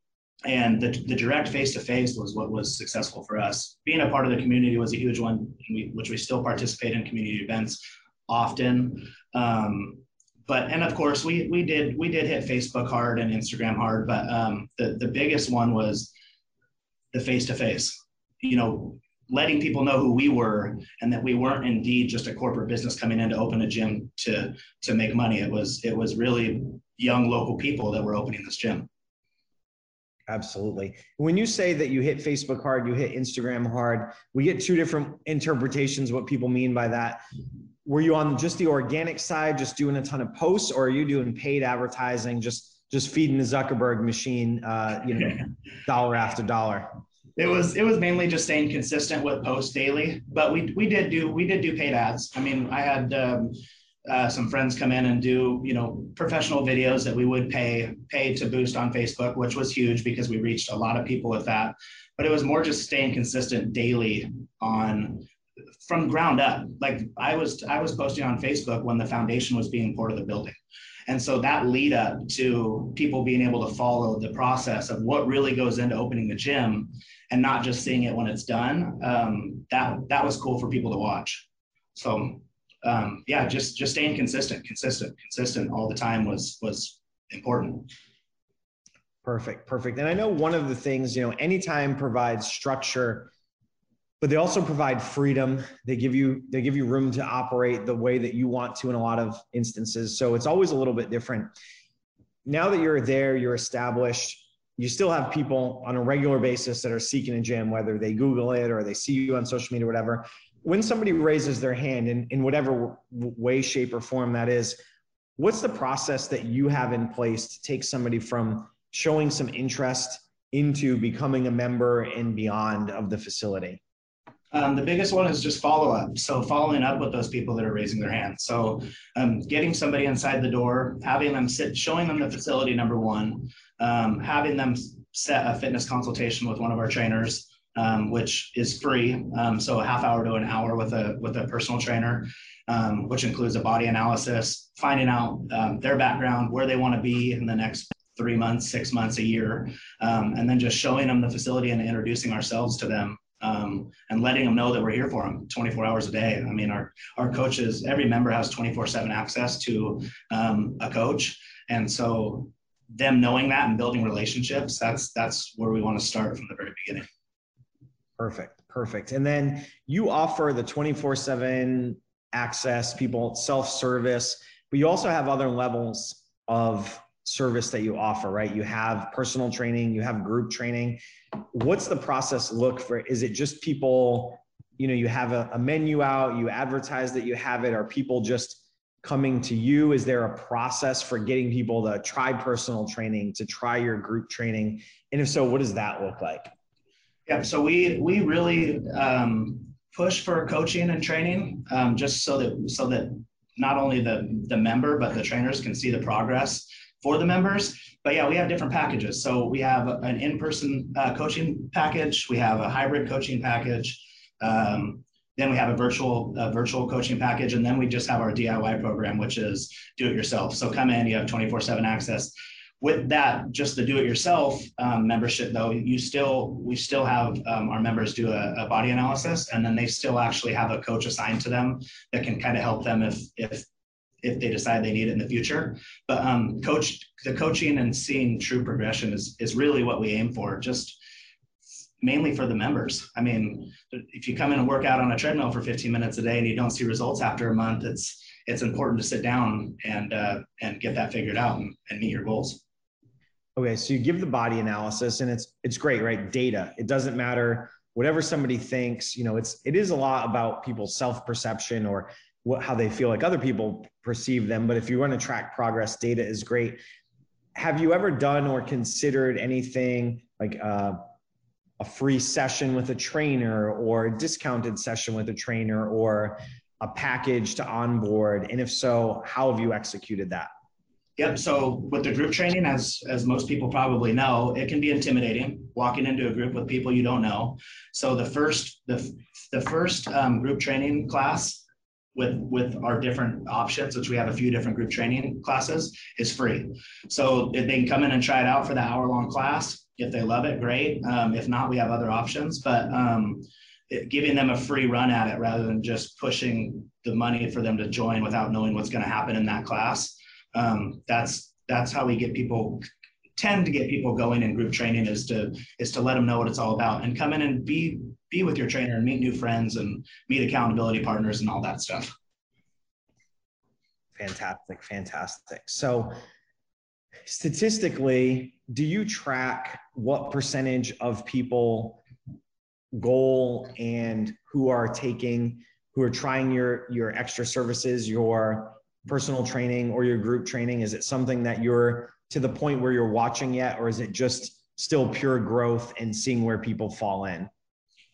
and the, the direct face-to-face was what was successful for us. Being a part of the community was a huge one which we still participate in community events often. Um, but and of course we we did we did hit facebook hard and instagram hard but um, the, the biggest one was the face-to-face. You know letting people know who we were and that we weren't indeed just a corporate business coming in to open a gym to to make money. It was it was really young local people that were opening this gym Absolutely. When you say that you hit Facebook hard, you hit Instagram hard, we get two different interpretations what people mean by that. Were you on just the organic side, just doing a ton of posts, or are you doing paid advertising, just just feeding the Zuckerberg machine, uh, you know, dollar after dollar? It was it was mainly just staying consistent with posts daily, but we we did do we did do paid ads. I mean, I had um, uh, some friends come in and do you know professional videos that we would pay pay to boost on Facebook, which was huge because we reached a lot of people with that. But it was more just staying consistent daily on from ground up. Like I was I was posting on Facebook when the foundation was being poured of the building. And so that lead up to people being able to follow the process of what really goes into opening the gym and not just seeing it when it's done, um, that that was cool for people to watch. So um, yeah, just just staying consistent, consistent, consistent all the time was was important. Perfect, perfect. And I know one of the things, you know, anytime provides structure but they also provide freedom they give you they give you room to operate the way that you want to in a lot of instances so it's always a little bit different now that you're there you're established you still have people on a regular basis that are seeking a gym whether they google it or they see you on social media or whatever when somebody raises their hand in, in whatever way shape or form that is what's the process that you have in place to take somebody from showing some interest into becoming a member and beyond of the facility um, the biggest one is just follow up. So following up with those people that are raising their hands. So um, getting somebody inside the door, having them sit, showing them the facility number one, um, having them set a fitness consultation with one of our trainers, um, which is free. Um, so a half hour to an hour with a with a personal trainer, um, which includes a body analysis, finding out their background, where they want to be in the next three months, six months, a year, and then just showing them the facility and introducing ourselves to them um, and letting them know that we're here for them 24 hours a day. I mean, our our coaches, every member has 24/7 access to um, a coach, and so them knowing that and building relationships, that's that's where we want to start from the very beginning. Perfect, perfect. And then you offer the 24/7 access, people self-service, but you also have other levels of service that you offer, right? You have personal training, you have group training. What's the process look for? Is it just people, you know, you have a, a menu out, you advertise that you have it, are people just coming to you? Is there a process for getting people to try personal training, to try your group training? And if so, what does that look like? Yeah, so we we really um, push for coaching and training, um, just so that so that not only the the member but the trainers can see the progress for the members. But yeah, we have different packages. So we have an in-person uh, coaching package. We have a hybrid coaching package. Um, then we have a virtual virtual coaching package, and then we just have our DIY program, which is do it yourself. So come in, you have 24/7 access. With that, just the do-it-yourself um, membership, though, you still we still have um, our members do a, a, body analysis, and then they still actually have a coach assigned to them that can kind of help them if if if they decide they need it in the future. But um, coach the coaching and seeing true progression is is really what we aim for. Just mainly for the members. I mean, if you come in and work out on a treadmill for 15 minutes a day and you don't see results after a month, it's it's important to sit down and uh, and get that figured out and, and meet your goals. Okay, so you give the body analysis, and it's it's great, right? Data. It doesn't matter whatever somebody thinks. You know, it's it is a lot about people's self perception or what how they feel like other people perceive them. But if you want to track progress, data is great. Have you ever done or considered anything like uh, a free session with a trainer or a discounted session with a trainer or a package to onboard? And if so, how have you executed that? Yep. So with the group training, as as most people probably know, it can be intimidating walking into a group with people you don't know. So the first the the first um, group training class with with our different options, which we have a few different group training classes, is free. So if they can come in and try it out for the hour long class. If they love it, great. Um, if not, we have other options. But um, it, giving them a free run at it rather than just pushing the money for them to join without knowing what's going to happen in that class. Um, that's that's how we get people tend to get people going in group training is to is to let them know what it's all about and come in and be be with your trainer and meet new friends and meet accountability partners and all that stuff. Fantastic, fantastic. So, statistically, do you track what percentage of people goal and who are taking, who are trying your your extra services, your personal training or your group training? Is it something that you're to the point where you're watching yet, or is it just still pure growth and seeing where people fall in?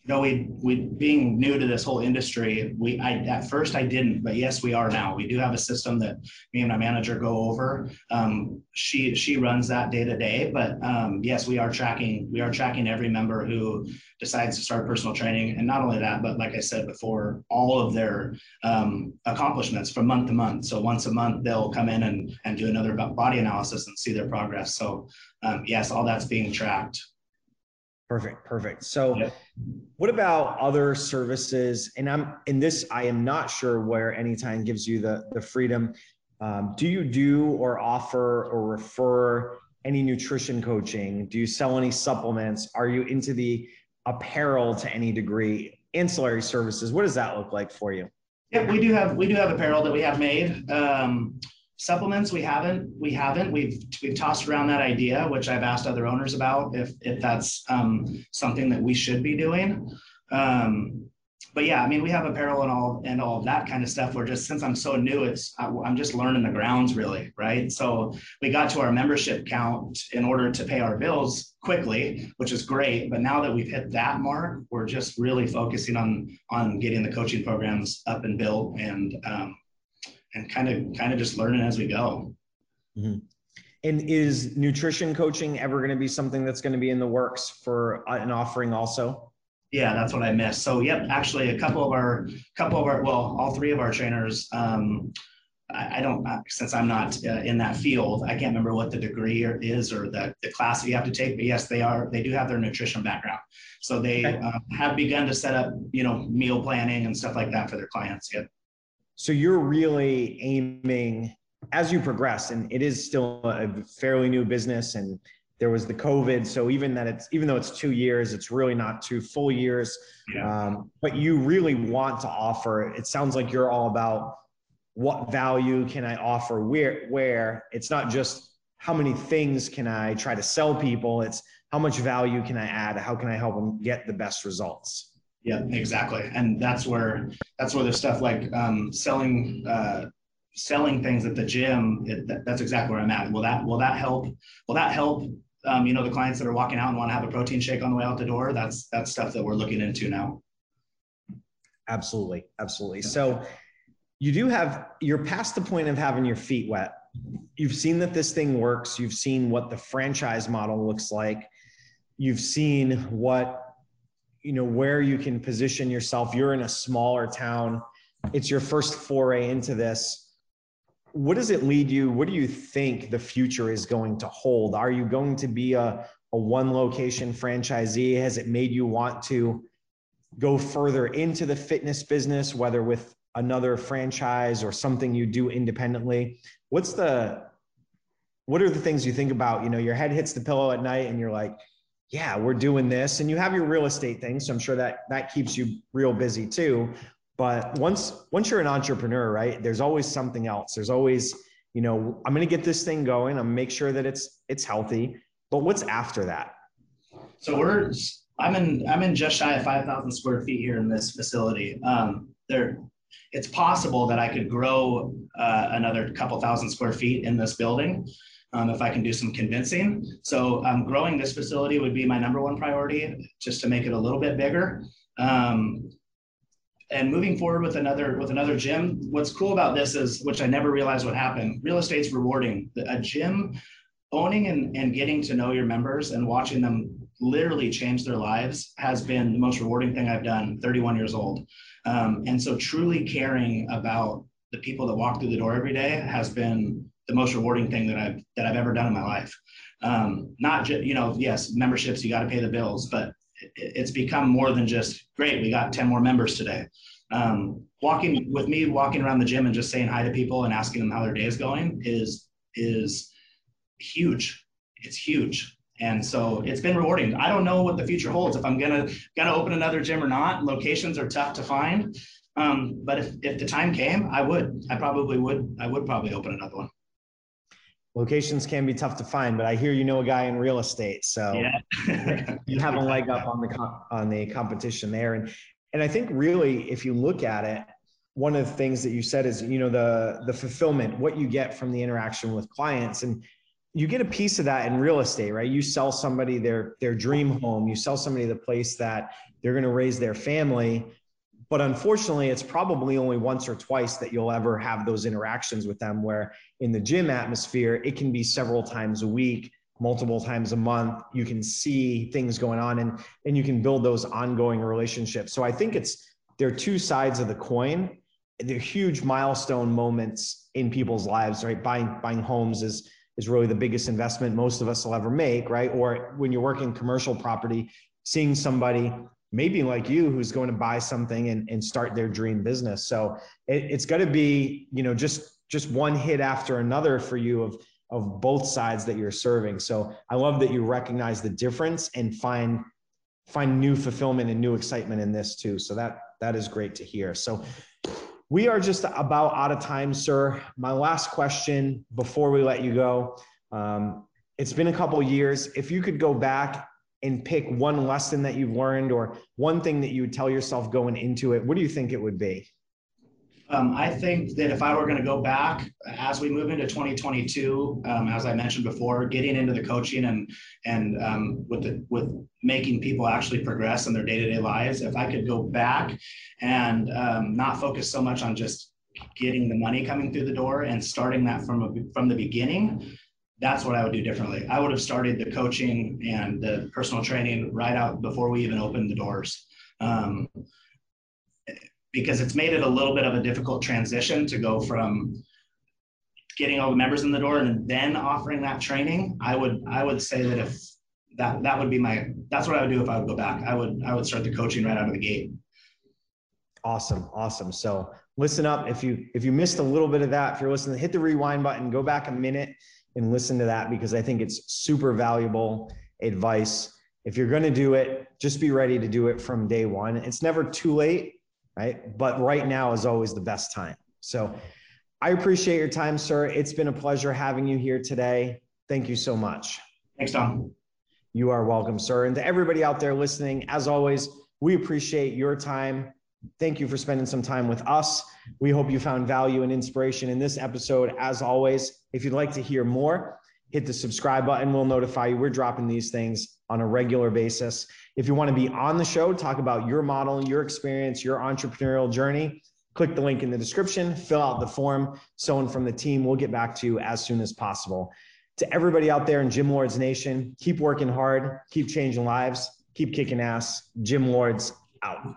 No, we we being new to this whole industry, we I at first I didn't, but yes, we are now. We do have a system that me and my manager go over. Um, she she runs that day to day, but um, yes, we are tracking we are tracking every member who decides to start personal training, and not only that, but like I said before, all of their um, accomplishments from month to month. So once a month, they'll come in and and do another body analysis and see their progress. So um, yes, all that's being tracked. Perfect, perfect. So, what about other services? And I'm in this. I am not sure where Anytime gives you the the freedom. Um, do you do or offer or refer any nutrition coaching? Do you sell any supplements? Are you into the apparel to any degree? ancillary services. What does that look like for you? Yeah, we do have we do have apparel that we have made. Um, supplements we haven't we haven't we've we've tossed around that idea which i've asked other owners about if if that's um, something that we should be doing um, but yeah, I mean, we have apparel and all and all that kind of stuff. We're just since I'm so new, it's I'm just learning the grounds really, right? So we got to our membership count in order to pay our bills quickly, which is great. But now that we've hit that mark, we're just really focusing on on getting the coaching programs up and built and um, and kind of kind of just learning as we go. Mm-hmm. And is nutrition coaching ever going to be something that's going to be in the works for an offering also? Yeah, that's what I missed. So, yep, actually, a couple of our, couple of our, well, all three of our trainers. Um, I, I don't, uh, since I'm not uh, in that field, I can't remember what the degree or, is or the, the class that you have to take. But yes, they are. They do have their nutrition background, so they okay. uh, have begun to set up, you know, meal planning and stuff like that for their clients. Yep. So you're really aiming as you progress, and it is still a fairly new business, and there was the COVID. So even that it's even though it's two years, it's really not two full years. Yeah. Um, but you really want to offer. It sounds like you're all about what value can I offer? Where where it's not just how many things can I try to sell people. It's how much value can I add? How can I help them get the best results? Yeah, exactly. And that's where that's where the stuff like um, selling uh, selling things at the gym. It, that, that's exactly where I'm at. Will that will that help? Will that help um, you know, the clients that are walking out and want to have a protein shake on the way out the door, that's that's stuff that we're looking into now. Absolutely, absolutely. So you do have you're past the point of having your feet wet. You've seen that this thing works. You've seen what the franchise model looks like. You've seen what you know where you can position yourself. You're in a smaller town. It's your first foray into this what does it lead you? What do you think the future is going to hold? Are you going to be a, a one location franchisee? Has it made you want to go further into the fitness business, whether with another franchise or something you do independently? What's the what are the things you think about? You know, your head hits the pillow at night and you're like, yeah, we're doing this. And you have your real estate thing. So I'm sure that that keeps you real busy too. But once once you're an entrepreneur right there's always something else. There's always you know i'm going to get this thing going. I'm to make sure that it's it's healthy. But what's after that? So we're i'm in i'm in just shy of 5000 square feet here in this facility. Um there it's possible that i could grow uh, another couple thousand square feet in this building um, if I can do some convincing. So um, growing this facility would be my number one priority, just to make it a little bit bigger. Um, and moving forward with another with another gym what's cool about this is which i never realized would happen real estate's rewarding a gym owning and, and getting to know your members and watching them literally change their lives has been the most rewarding thing i've done 31 years old um, and so truly caring about the people that walk through the door every day has been the most rewarding thing that i've that i've ever done in my life um, not just you know yes memberships you got to pay the bills but it's become more than just great. We got 10 more members today. Um, walking with me, walking around the gym and just saying hi to people and asking them how their day is going is, is huge. It's huge. And so it's been rewarding. I don't know what the future holds. If I'm gonna gonna open another gym or not, locations are tough to find. Um, but if, if the time came, I would. I probably would. I would probably open another one locations can be tough to find, but I hear you know a guy in real estate, so yeah. you have a leg up on the on the competition there. And and I think really, if you look at it, one of the things that you said is you know the the fulfillment, what you get from the interaction with clients, and you get a piece of that in real estate, right? You sell somebody their their dream home, you sell somebody the place that they're going to raise their family but unfortunately it's probably only once or twice that you'll ever have those interactions with them where in the gym atmosphere it can be several times a week multiple times a month. You can see things going on and and you can build those ongoing relationships. So i think it's there are two sides of the coin. They're huge milestone moments in people's lives right? Buying buying homes is is really the biggest investment most of us will ever make right? Or when you're working commercial property seeing somebody maybe like you who's going to buy something and, and start their dream business so it, it's got to be you know just just one hit after another for you of of both sides that you're serving so i love that you recognize the difference and find find new fulfillment and new excitement in this too. So that that is great to hear. So we are just about out of time, sir. My last question before we let you go. Um, it's been a couple years. If you could go back and pick one lesson that you've learned or one thing that you would tell yourself going into it, what do you think it would be? Um, I think that if I were going to go back as we move into 2022, um, as I mentioned before, getting into the coaching and and um, with the with making people actually progress in their day to day lives, if I could go back and um, not focus so much on just getting the money coming through the door and starting that from a, from the beginning, that's what I would do differently. I would have started the coaching and the personal training right out before we even opened the doors. Um, because it's made it a little bit of a difficult transition to go from getting all the members in the door and then offering that training. I would i would say that if that that would be my that's what i would do if i would go back. I would i would start the coaching right out of the gate. Awesome. Awesome. So listen up. If you if you missed a little bit of that if you're listening hit the rewind button. Go back a minute and listen to that because i think it's super valuable advice if you're going to do it just be ready to do it from day one it's never too late right? But right now is always the best time. So I appreciate your time, sir. It's been a pleasure having you here today. Thank you so much. Thanks, Dom. You are welcome, sir. And to everybody out there listening, as always, we appreciate your time. Thank you for spending some time with us. We hope you found value and inspiration in this episode. As always, if you'd like to hear more, hit the subscribe button. We'll notify you. We're dropping these things on a regular basis. If you want to be on the show, talk about your model, your experience, your entrepreneurial journey, click the link in the description, fill out the form. Someone from the team will get back to you as soon as possible. To everybody out there in Gym Lords Nation, keep working hard, keep changing lives, keep kicking ass. Gym Lords out.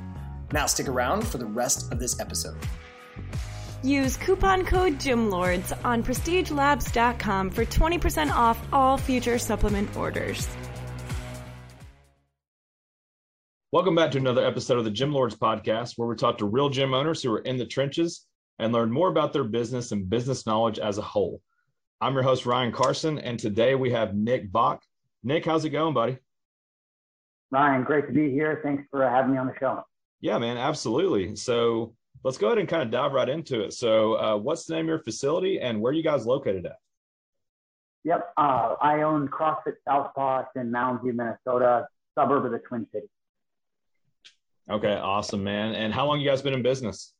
Now, stick around for the rest of this episode. Use coupon code GYMLORDS on prestigelabs.com for 20% off all future supplement orders. Welcome back to another episode of the Gym Lords podcast, where we talk to real gym owners who are in the trenches and learn more about their business and business knowledge as a whole. I'm your host, Ryan Carson, and today we have Nick Bock. Nick, how's it going, buddy? Ryan, great to be here. Thanks for having me on the show. Yeah, man, absolutely. So let's go ahead and kind of dive right into it. So, uh, what's the name of your facility and where are you guys located at? Yep, uh, I own CrossFit Southpaw in Mounds View, Minnesota, suburb of the Twin Cities. Okay, awesome, man. And how long you guys been in business?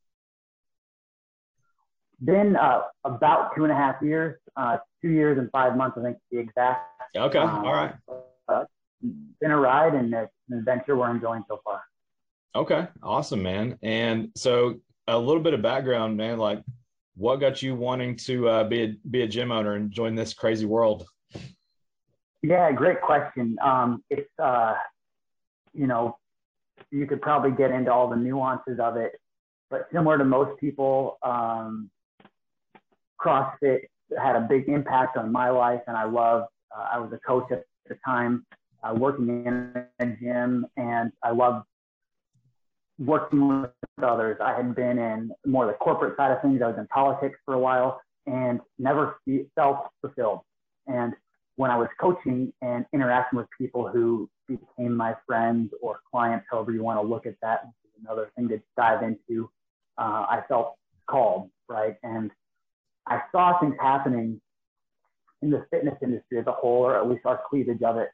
Been uh, about two and a half years, uh, two years and five months, I think, to be exact. Okay, um, all right. Uh, been a ride and it's an adventure we're enjoying so far. Okay, awesome, man. And so, a little bit of background, man. Like, what got you wanting to uh, be a be a gym owner and join this crazy world? Yeah, great question. Um, it's uh, you know, you could probably get into all the nuances of it. But similar to most people, um, CrossFit had a big impact on my life, and I love. Uh, I was a coach at the time, uh, working in a gym, and I loved working with others. I had been in more the corporate side of things. I was in politics for a while, and never felt fulfilled. And when I was coaching and interacting with people who became my friends or clients, however you want to look at that, another thing to dive into, uh, I felt called, right? And I saw things happening in the fitness industry as a whole, or at least our cleavage of it,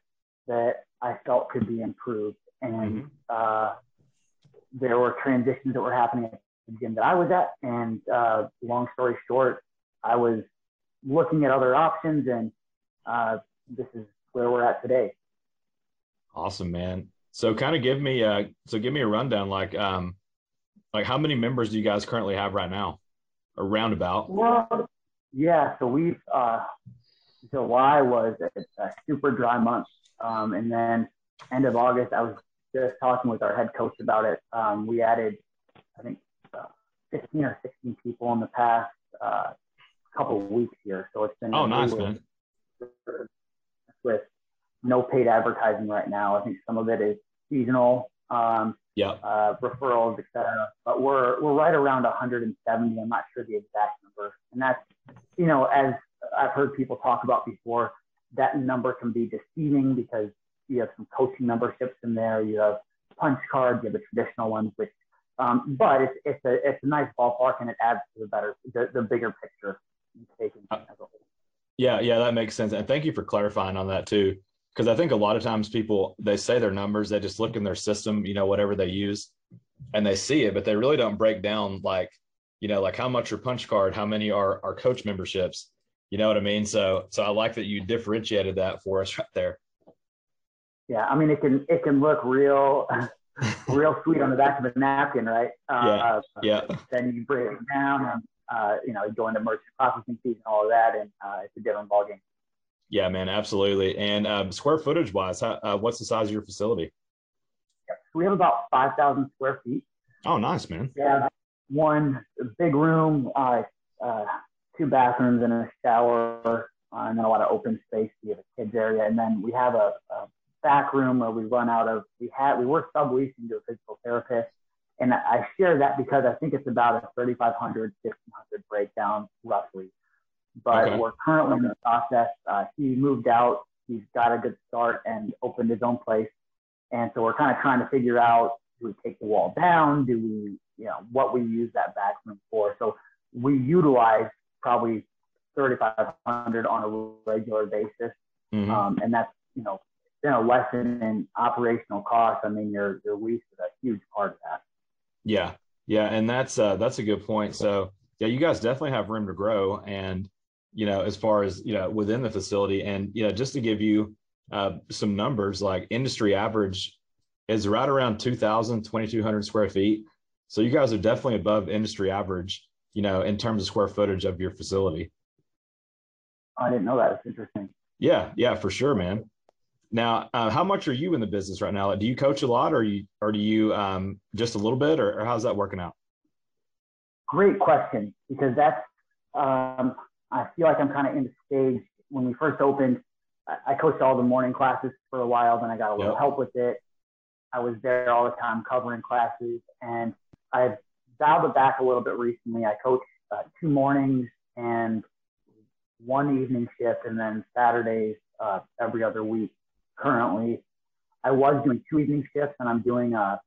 that I felt could be improved. And mm-hmm. uh, there were transitions that were happening at the gym that I was at. And uh, long story short, I was looking at other options, and uh, this is where we're at today. Awesome, man. So kind of give me a so give me a rundown like um like how many members do you guys currently have right now? A roundabout. Well, yeah, so we've uh July was a, a super dry month. Um, and then end of August, I was just talking with our head coach about it. Um, we added, I think, uh, 15 or 16 people in the past uh, couple of weeks here. So it's been oh nice man. With no paid advertising right now. I think some of it is seasonal, um, yeah, uh, referrals, etc. But we're we're right around 170. I'm not sure the exact number, and that's you know as I've heard people talk about before, that number can be deceiving because you have some coaching memberships in there, you have punch cards, you have the traditional ones, which um, but it's it's a it's a nice ballpark and it adds to the better the, the bigger picture taken as a whole. Yeah, yeah, that makes sense. And thank you for clarifying on that too because I think a lot of times people they say their numbers, they just look in their system, you know, whatever they use, and they see it, but they really don't break down like, you know, like how much your punch card, how many are are coach memberships, you know what I mean? So so I like that you differentiated that for us right there. Yeah, I mean it can it can look real real sweet on the back of a napkin, right? Uh, yeah. yeah. Then you break it down and uh, you know, go into merchant processing fees and all of that, and uh, it's a different ballgame. Yeah, man, absolutely. And um, square footage wise, how, uh, what's the size of your facility? We have about 5,000 square feet. Oh, nice, man. Yeah, one big room, uh, uh, two bathrooms and a shower, uh, and then a lot of open space. We have a kids area, and then we have a, a back room where we run out of. We had we were subleasing to a physical therapist, and I share that because I think it's about a 3,500, 1,500 breakdown roughly but okay. we're currently in the process. Uh, he moved out. He's got a good start and opened his own place. And so we're kind of trying to figure out, do we take the wall down? Do we, you know, what we use that back room for? So we utilize probably 3,500 on a regular basis. Mm-hmm. Um, and that's, you know, been a lesson in operational costs. I mean, your, your lease is a huge part of that. Yeah. Yeah. And that's, uh, that's a good point. So yeah, you guys definitely have room to grow. And, you know, as far as, you know, within the facility. And, you know, just to give you uh, some numbers, like industry average is right around 2,000, 2,200 square feet. So you guys are definitely above industry average, you know, in terms of square footage of your facility. I didn't know that. It's interesting. Yeah, yeah, for sure, man. Now, uh, how much are you in the business right now? Do you coach a lot, or you, or do you um, just a little bit, or, or how's that working out? Great question, because that's um, I feel like I'm kind of in the stage when we first opened. I, coached all the morning classes for a while, then I got a little yep. help with it. I was there all the time covering classes, and I've dialed it back a little bit recently. I coach uh, two mornings and one evening shift, and then Saturdays uh, every other week. Currently, I was doing two evening shifts, and I'm doing a,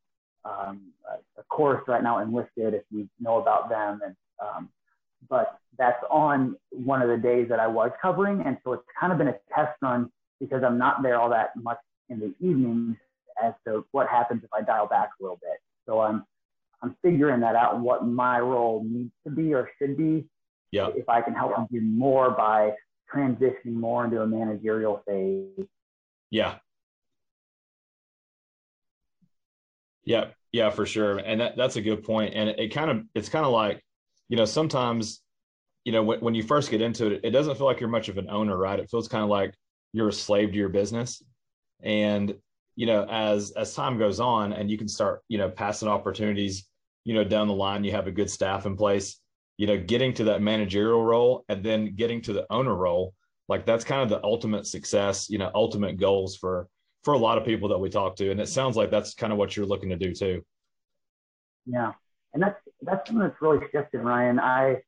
um, a course right now enlisted. If you know about them, and um, but that's on one of the days that I was covering. And so it's kind of been a test run because I'm not there all that much in the evenings as to what happens if I dial back a little bit. So I'm I'm figuring that out what my role needs to be or should be. Yeah. If I can help them do more by transitioning more into a managerial phase. Yeah. Yeah, yeah, for sure. And that, that's a good point. And it, it kind of it's kind of like you know, sometimes, you know, when, when you first get into it, it doesn't feel like you're much of an owner, right? It feels kind of like you're a slave to your business. And, you know, as as time goes on and you can start, you know, passing opportunities, you know, down the line, you have a good staff in place, you know, getting to that managerial role and then getting to the owner role, like that's kind of the ultimate success, you know, ultimate goals for for a lot of people that we talk to. And it sounds like that's kind of what you're looking to do too. Yeah and that's that's something that's really shifted, Ryan. I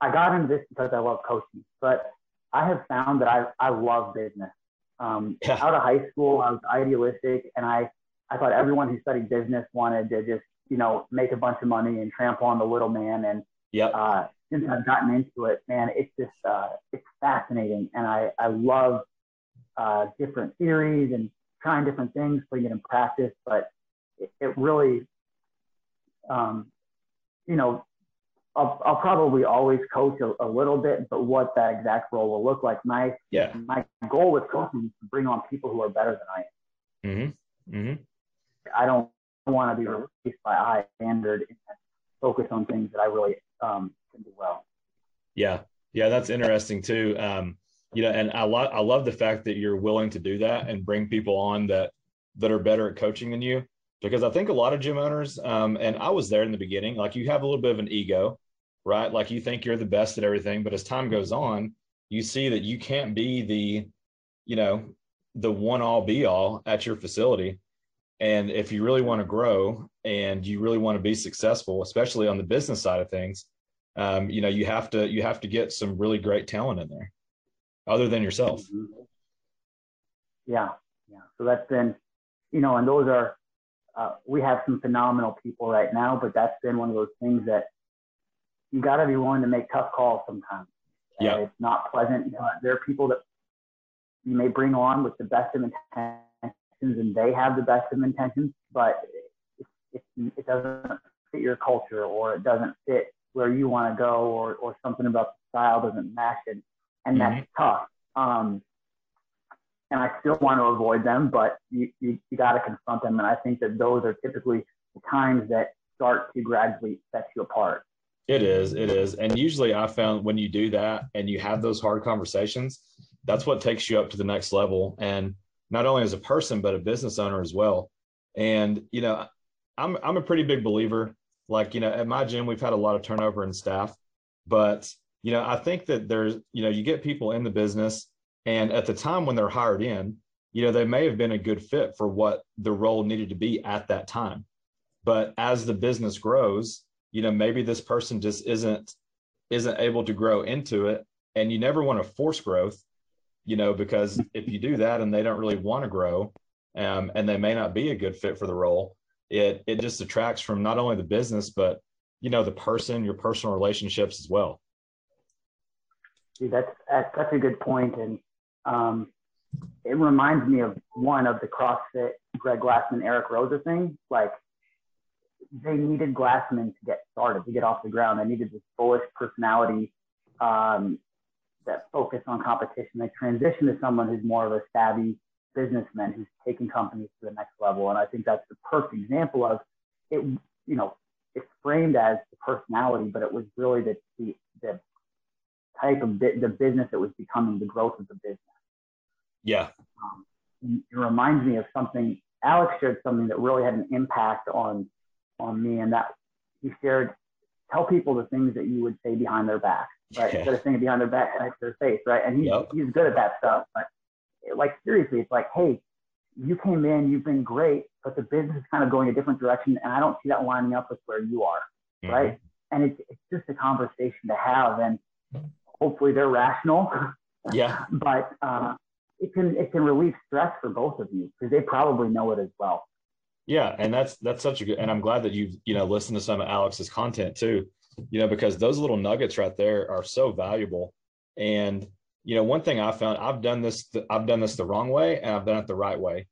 I got into this because I love coaching, but I have found that I I love business. Um, yeah. Out of high school, I was idealistic, and I I thought everyone who studied business wanted to just you know make a bunch of money and trample on the little man. And yeah uh, since I've gotten into it, man, it's just uh, it's fascinating, and I I love uh, different theories and trying different things, putting it in practice. But it, it really um, you know, I'll, I'll probably always coach a, a, little bit, but what that exact role will look like. My yeah. my goal with coaching is to bring on people who are better than I am. Mm-hmm. Mm-hmm. I don't want to be replaced by high standard and focus on things that I really um, do well. Yeah, yeah, that's interesting too. Um, you know, and I love I love the fact that you're willing to do that and bring people on that that are better at coaching than you because I think a lot of gym owners, um, and I was there in the beginning, like you have a little bit of an ego, right? Like you think you're the best at everything, but as time goes on, you see that you can't be the, you know, the one all be all at your facility. And if you really want to grow and you really want to be successful, especially on the business side of things, um, you know, you have to you have to get some really great talent in there, other than yourself. Mm-hmm. Yeah, yeah. So that's been, you know, and those are uh, we have some phenomenal people right now, but that's been one of those things that you got to be willing to make tough calls sometimes. Yeah. It's not pleasant. You know, there are people that you may bring on with the best of intentions and they have the best of intentions, but it, it, it doesn't fit your culture or it doesn't fit where you want to go or, or something about the style doesn't match it. And mm-hmm. that's tough. Um, and I still want to avoid them, but you, you, you got to confront them. And I think that those are typically the times that start to gradually set you apart. It is, it is. And usually I found when you do that and you have those hard conversations, that's what takes you up to the next level. And not only as a person, but a business owner as well. And, you know, I'm, I'm a pretty big believer. Like, you know, at my gym, we've had a lot of turnover in staff, but, you know, I think that there's, you know, you get people in the business and at the time when they're hired in, you know, they may have been a good fit for what the role needed to be at that time. But as the business grows, you know, maybe this person just isn't isn't able to grow into it. And you never want to force growth, you know, because if you do that and they don't really want to grow, um, and they may not be a good fit for the role, it it just detracts from not only the business, but you know, the person, your personal relationships as well. That's that's a good point, and um, it reminds me of one of the CrossFit Greg Glassman, Eric Roza thing. Like they needed Glassman to get started, to get off the ground. They needed this bullish personality um, that focused on competition. They transitioned to someone who's more of a savvy businessman who's taking companies to the next level. And I think that's the perfect example of it. You know, it's framed as the personality, but it was really the the, the type of bit, the business that was becoming the growth of the business. Yeah. Um, it reminds me of something. Alex shared something that really had an impact on on me, and that he shared tell people the things that you would say behind their back, right? Yeah. Instead of saying behind their back, say their face, right? And he's yep. he's good at that stuff. But like seriously, it's like, hey, you came in, you've been great, but the business is kind of going a different direction, and I don't see that lining up with where you are, mm-hmm. right? And it's it's just a conversation to have, and hopefully they're rational. Yeah. but uh, it can it can relieve stress for both of you because they probably know it as well. Yeah, and that's that's such a good. And I'm glad that you've you know listened to some of Alex's content too. You know because those little nuggets right there are so valuable. And you know one thing I found I've done this I've done this the wrong way and I've done it the right way.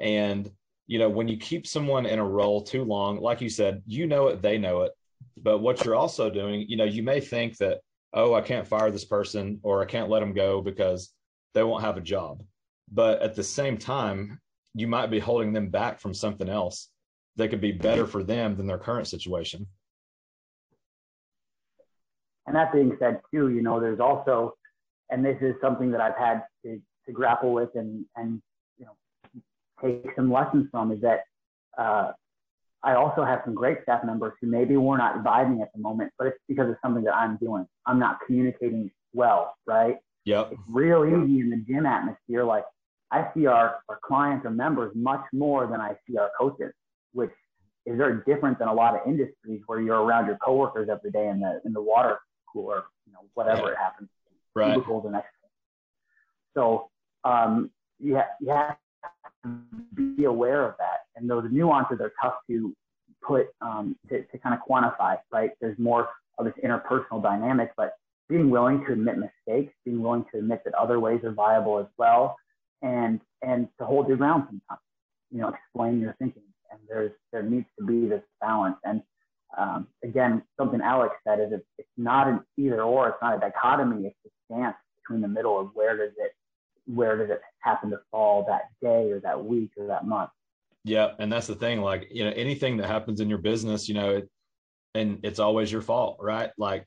And you know when you keep someone in a role too long, like you said, you know it, they know it. But what you're also doing, you know, you may think that oh I can't fire this person or I can't let them go because they won't have a job. But at the same time, you might be holding them back from something else that could be better for them than their current situation. And that being said, too, you know, there's also, and this is something that I've had to, to grapple with and, and, you know, take some lessons from is that uh, I also have some great staff members who maybe we're not vibing at the moment, but it's because of something that I'm doing. I'm not communicating well, right? Yep. It's real easy in the gym atmosphere. Like I see our, our clients or members much more than I see our coaches, which is very different than a lot of industries where you're around your coworkers every day in the in the water cooler, you know, whatever yeah. it happens. Right. The next so um, you, ha- you have to be aware of that. And those nuances are tough to put um, to, to kind of quantify, right? There's more of this interpersonal dynamic, but being willing to admit mistakes, being willing to admit that other ways are viable as well, and and to hold your ground sometimes. You know, explain your thinking. And there's there needs to be this balance. And um, again, something Alex said is it's, it's not an either or, it's not a dichotomy, it's a dance between the middle of where does it where does it happen to fall that day or that week or that month. Yeah, and that's the thing. Like you know, anything that happens in your business, you know, it, and it's always your fault, right? Like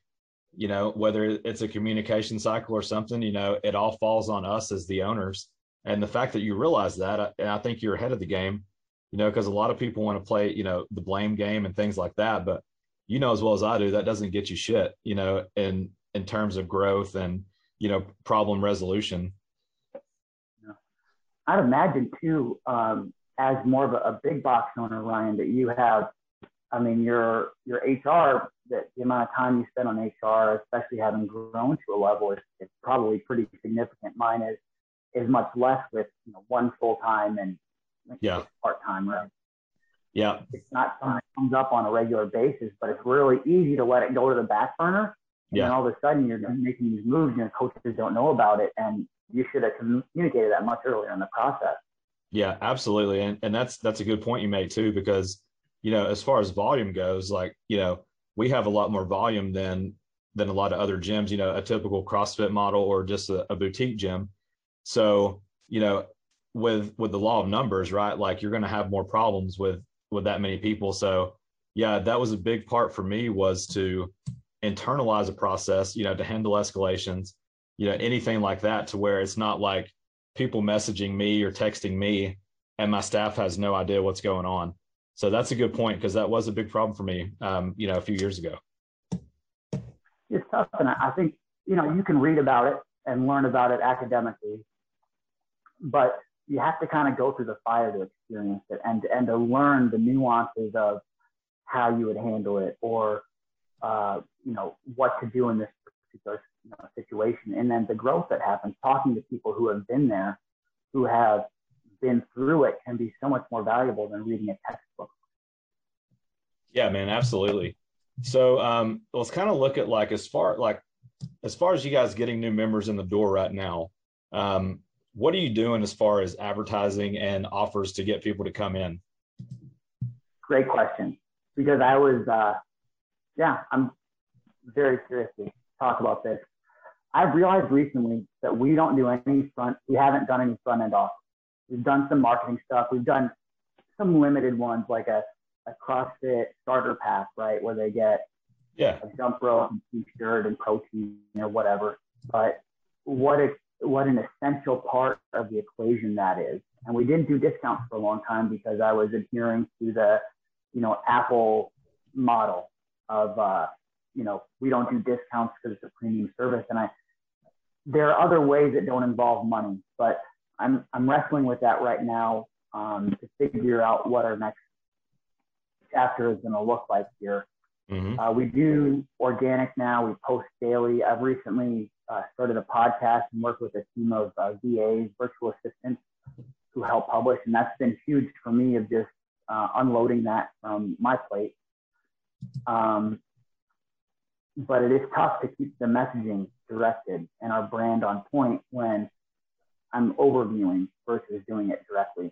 you know, whether it's a communication cycle or something, you know, it all falls on us as the owners. And the fact that you realize that, and I think you're ahead of the game, you know, because a lot of people want to play, you know, the blame game and things like that. But you know as well as I do, that doesn't get you shit, you know, in in terms of growth and you know problem resolution. I'd imagine too, um, as more of a, a big box owner, Ryan, that you have I mean, your your HR, that the amount of time you spend on HR, especially having grown to a level, is, is probably pretty significant. Mine is is much less with you know one full time and yeah part time, right? Yeah, it's not something that comes up on a regular basis, but it's really easy to let it go to the back burner. And yeah. then all of a sudden you're making these moves, and your coaches don't know about it, and you should have communicated that much earlier in the process. Yeah, absolutely, and and that's that's a good point you made too, because you know, as far as volume goes, like, you know, we have a lot more volume than than a lot of other gyms, you know, a typical CrossFit model or just a, a boutique gym. So, you know, with with the law of numbers, right? Like you're gonna have more problems with with that many people. So yeah, that was a big part for me was to internalize a process, you know, to handle escalations, you know, anything like that to where it's not like people messaging me or texting me and my staff has no idea what's going on. So that's a good point because that was a big problem for me, um, you know, a few years ago. It's tough, and I think you know you can read about it and learn about it academically, but you have to kind of go through the fire to experience it and and to learn the nuances of how you would handle it or uh, you know what to do in this particular you know, situation, and then the growth that happens. Talking to people who have been there, who have been through it can be so much more valuable than reading a textbook. Yeah, man, absolutely. So um, let's kind of look at like as far like as far as you guys getting new members in the door right now. Um, what are you doing as far as advertising and offers to get people to come in? Great question. Because I was, uh, yeah, I'm very curious to talk about this. I've realized recently that we don't do any front, we haven't done any front end offers. We've done some marketing stuff. We've done some limited ones like a, a CrossFit starter pack, right, where they get yeah. a jump rope and t-shirt and protein or whatever. But what it, what an essential part of the equation that is. And we didn't do discounts for a long time because I was adhering to the, you know, Apple model of, uh, you know, we don't do discounts because it's a premium service. And I, there are other ways that don't involve money, but I'm I'm wrestling with that right now um, to figure out what our next chapter is going to look like here. Mm-hmm. Uh, we do organic now. We post daily. I've recently uh, started a podcast and worked with a team of uh, VAs, virtual assistants, who help publish, and that's been huge for me of just uh, unloading that from my plate. Um, but it is tough to keep the messaging directed and our brand on point when I'm overviewing versus doing it directly.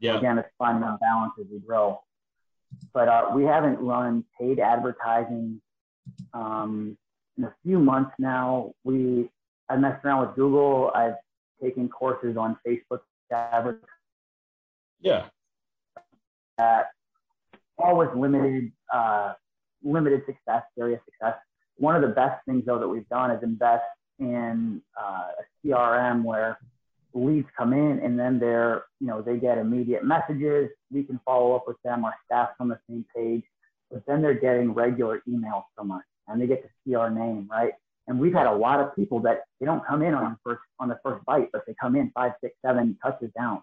Yeah. Again, it's finding a balance as we grow. But uh, we haven't run paid advertising um, in a few months now. We I messed around with Google. I've taken courses on Facebook advertising. Yeah. Uh, with limited, uh, limited success, serious success. One of the best things though that we've done is invest in uh, a CRM where leads come in and then they're, you know, they get immediate messages. We can follow up with them. Our staff's on the same page, but then they're getting regular emails from us and they get to see our name, right? And we've had a lot of people that they don't come in on the first on the first bite, but they come in five, six, seven touches down.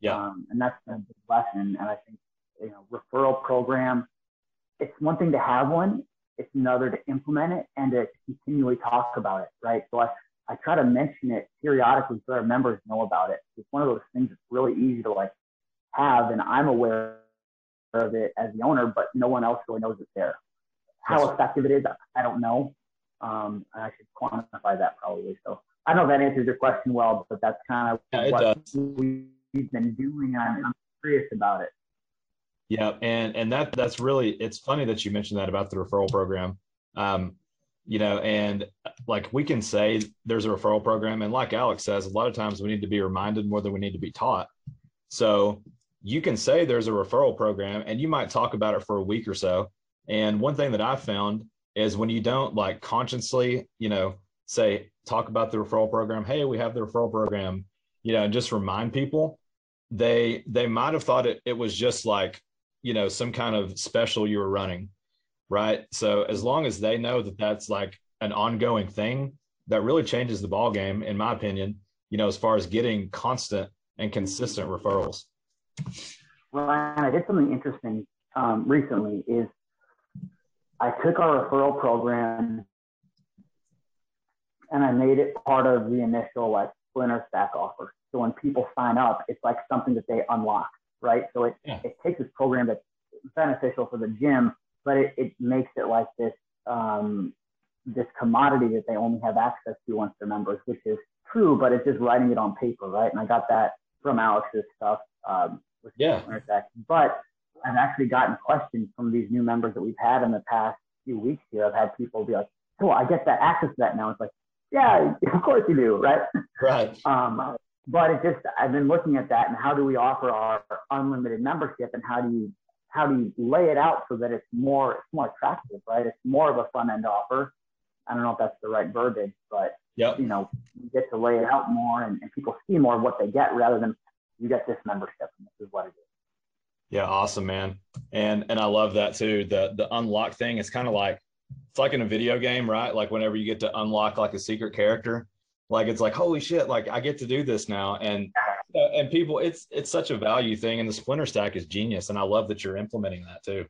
Yeah. Um, and that's a big lesson. And I think you know referral program. It's one thing to have one, it's another to implement it and to continually talk about it, right? So I, I try to mention it periodically so our members know about it. It's one of those things that's really easy to like have, and I'm aware of it as the owner, but no one else really knows it's there. How effective it is, I don't know. Um, I should quantify that probably. So I don't know if that answers your question well, but that's kind of yeah, what does. we've been doing. I'm, I'm curious about it. Yeah, and and that that's really it's funny that you mentioned that about the referral program. Um, you know, and like we can say there's a referral program, and like Alex says, a lot of times we need to be reminded more than we need to be taught. So you can say there's a referral program, and you might talk about it for a week or so. And one thing that I've found is when you don't like consciously, you know, say talk about the referral program. Hey, we have the referral program, you know, and just remind people. They they might have thought it it was just like you know some kind of special you were running right so as long as they know that that's like an ongoing thing that really changes the ball game in my opinion you know as far as getting constant and consistent referrals well and i did something interesting um, recently is i took our referral program and i made it part of the initial like splinter stack offer so when people sign up it's like something that they unlock right? So it, yeah. it takes this program that's beneficial for the gym, but it, it makes it like this um, this commodity that they only have access to once they're members, which is true, but it's just writing it on paper, right? And I got that from Alex's stuff. Um, with yeah. But I've actually gotten questions from these new members that we've had in the past few weeks here. I've had people be like, "Cool, I get that access to that now." It's like, yeah, of course you do, right? Right. um, but it just I've been looking at that and how do we offer our unlimited membership and how do you how do you lay it out so that it's more it's more attractive, right? It's more of a front end offer. I don't know if that's the right verbiage, but yep. you know, you get to lay it out more and, and people see more of what they get rather than you get this membership and this is what it is. Yeah, awesome, man. And and I love that too. The the unlock thing is kind of like it's like in a video game, right? Like whenever you get to unlock like a secret character, like it's like holy shit like i get to do this now and uh, and people it's it's such a value thing and the splinter stack is genius and i love that you're implementing that too.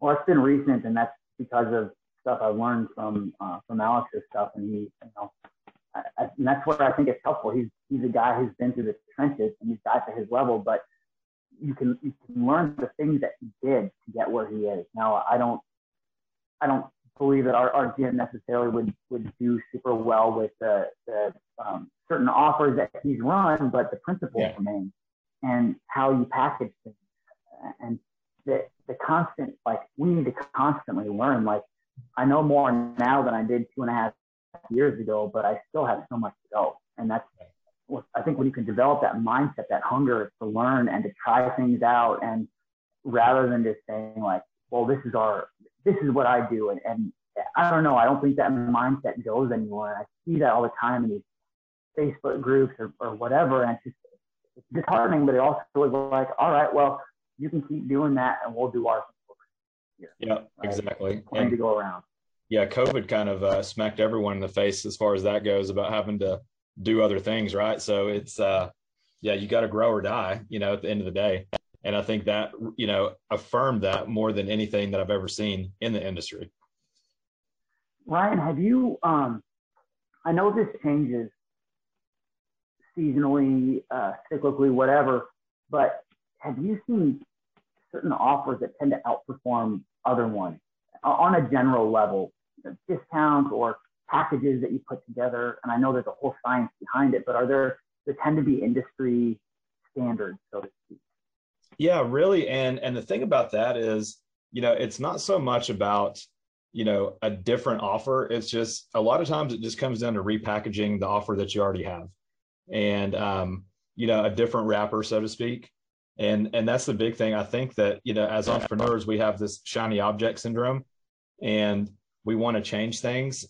Well it's been recent and that's because of stuff i learned from uh, from alex's stuff and he you know I, I, and that's where i think it's helpful. He's he's a guy who's been through the trenches and he's got to his level but you can you can learn the things that he did to get where he is. Now i don't i don't believe that our, our gym necessarily would, would do super well with the, the um, certain offers that he's run, but the principles yeah. remain and how you package things and the, the constant, like we need to constantly learn. Like I know more now than I did two and a half years ago, but I still have so much to go. And that's, I think when you can develop that mindset, that hunger to learn and to try things out and rather than just saying like, well, this is our, this is what I do. And, and I don't know. I don't think that mindset goes anymore. I see that all the time in these Facebook groups or, or whatever. And it's just it's disheartening, but it also is like, all right, well, you can keep doing that and we'll do our here. Yeah, right? exactly. Plenty to go around. Yeah, COVID kind of uh, smacked everyone in the face as far as that goes about having to do other things, right? So it's, uh, yeah, you got to grow or die, you know, at the end of the day. And I think that, you know, affirmed that more than anything that I've ever seen in the industry. Ryan, have you, um, I know this changes seasonally, uh, cyclically, whatever, but have you seen certain offers that tend to outperform other ones on a general level, discounts or packages that you put together? And I know there's a whole science behind it, but are there, there tend to be industry standards, so to speak? Yeah, really. And and the thing about that is, you know, it's not so much about you know a different offer. It's just a lot of times it just comes down to repackaging the offer that you already have, and um, you know a different wrapper, so to speak. And and that's the big thing. I think that you know as entrepreneurs we have this shiny object syndrome, and we want to change things.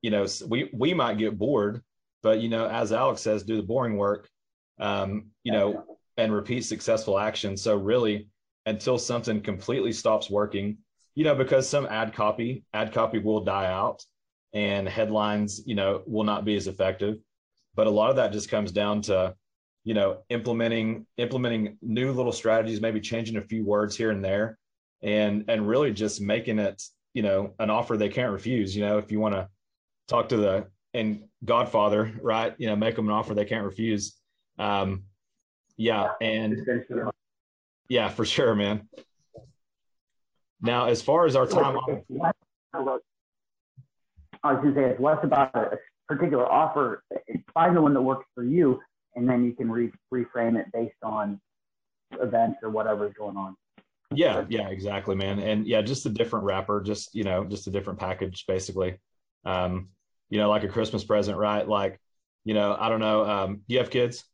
You know, we we might get bored, but you know, as Alex says, do the boring work. Um, you know, and repeat successful action. So really, until something completely stops working, you know, because some ad copy, ad copy will die out and headlines, you know, will not be as effective. But a lot of that just comes down to, you know, implementing implementing new little strategies, maybe changing a few words here and there, and and really just making it, you know, an offer they can't refuse. You know, if you want to talk to the and Godfather, right? You know, make them an offer they can't refuse. Um, yeah, and yeah, for sure, man. Now, as far as our time, I was going to say it's less about a particular offer. Find the one that works for you, and then you can re- reframe it based on events or whatever is going on. Yeah, yeah, exactly, man. And yeah, just a different wrapper, just you know, just a different package, basically. Um, you know, like a Christmas present, right? Like, you know, I don't know. Um, do you have kids?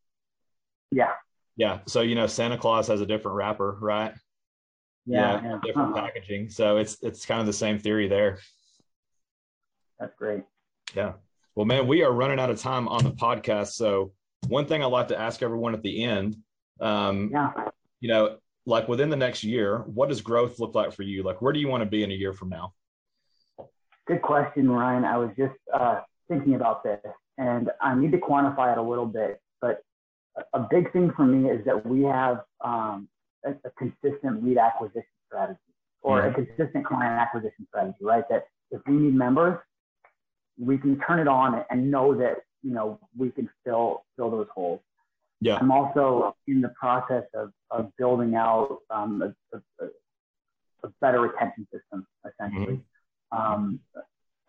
Yeah. Yeah. So you know, Santa Claus has a different wrapper, right? Yeah. yeah. Different uh-huh. packaging. So it's it's kind of the same theory there. That's great. Yeah. Well, man, we are running out of time on the podcast. So one thing I'd like to ask everyone at the end, um, yeah. you know, like within the next year, what does growth look like for you? Like, where do you want to be in a year from now? Good question, Ryan. I was just uh, thinking about this, and I need to quantify it a little bit. But a big thing for me is that we have um, a, a, consistent lead acquisition strategy or mm-hmm. a consistent client acquisition strategy, right? That if we need members, we can turn it on and know that you know we can fill fill those holes. Yeah. I'm also in the process of, of building out um, a, a, a, better retention system, essentially. Mm-hmm. Um,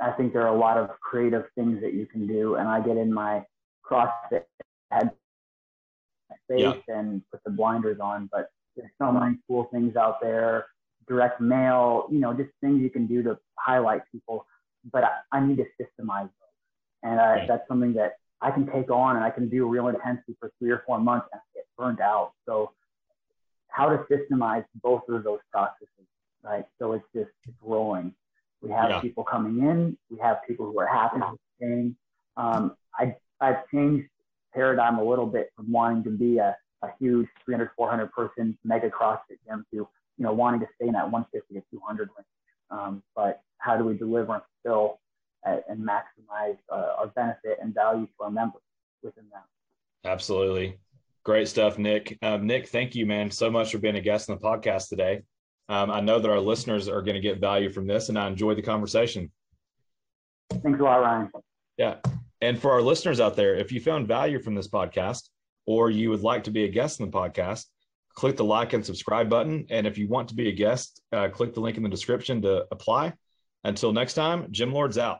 I think there are a lot of creative things that you can do, and I get in my CrossFit head space yeah. and put the blinders on, but there's so many cool things out there, direct mail, you know, just things you can do to highlight people. But I, I need to systemize those, and I, that's something that I can take on and I can do real intensity for three or four months and get burned out. So how to systemize both of those processes, right? So it's just it's rolling. We have yeah. people coming in, we have people who are happy with staying. Um, I I've changed paradigm a little bit from wanting to be a, a huge 300, 400 person mega CrossFit gym to you know wanting to stay in that 150 to 200 range. Um, but how do we deliver and fulfill and maximize uh, our benefit and value to our members within that. Absolutely. Great stuff, Nick. Um, Nick, thank you, man, so much for being a guest on the podcast today. Um, I know that our listeners are going to get value from this, and I enjoyed the conversation. Thanks a lot, Ryan. Yeah. And for our listeners out there, if you found value from this podcast or you would like to be a guest in the podcast, click the like and subscribe button. And if you want to be a guest, uh, click the link in the description to apply. Until next time, Gym Lords out.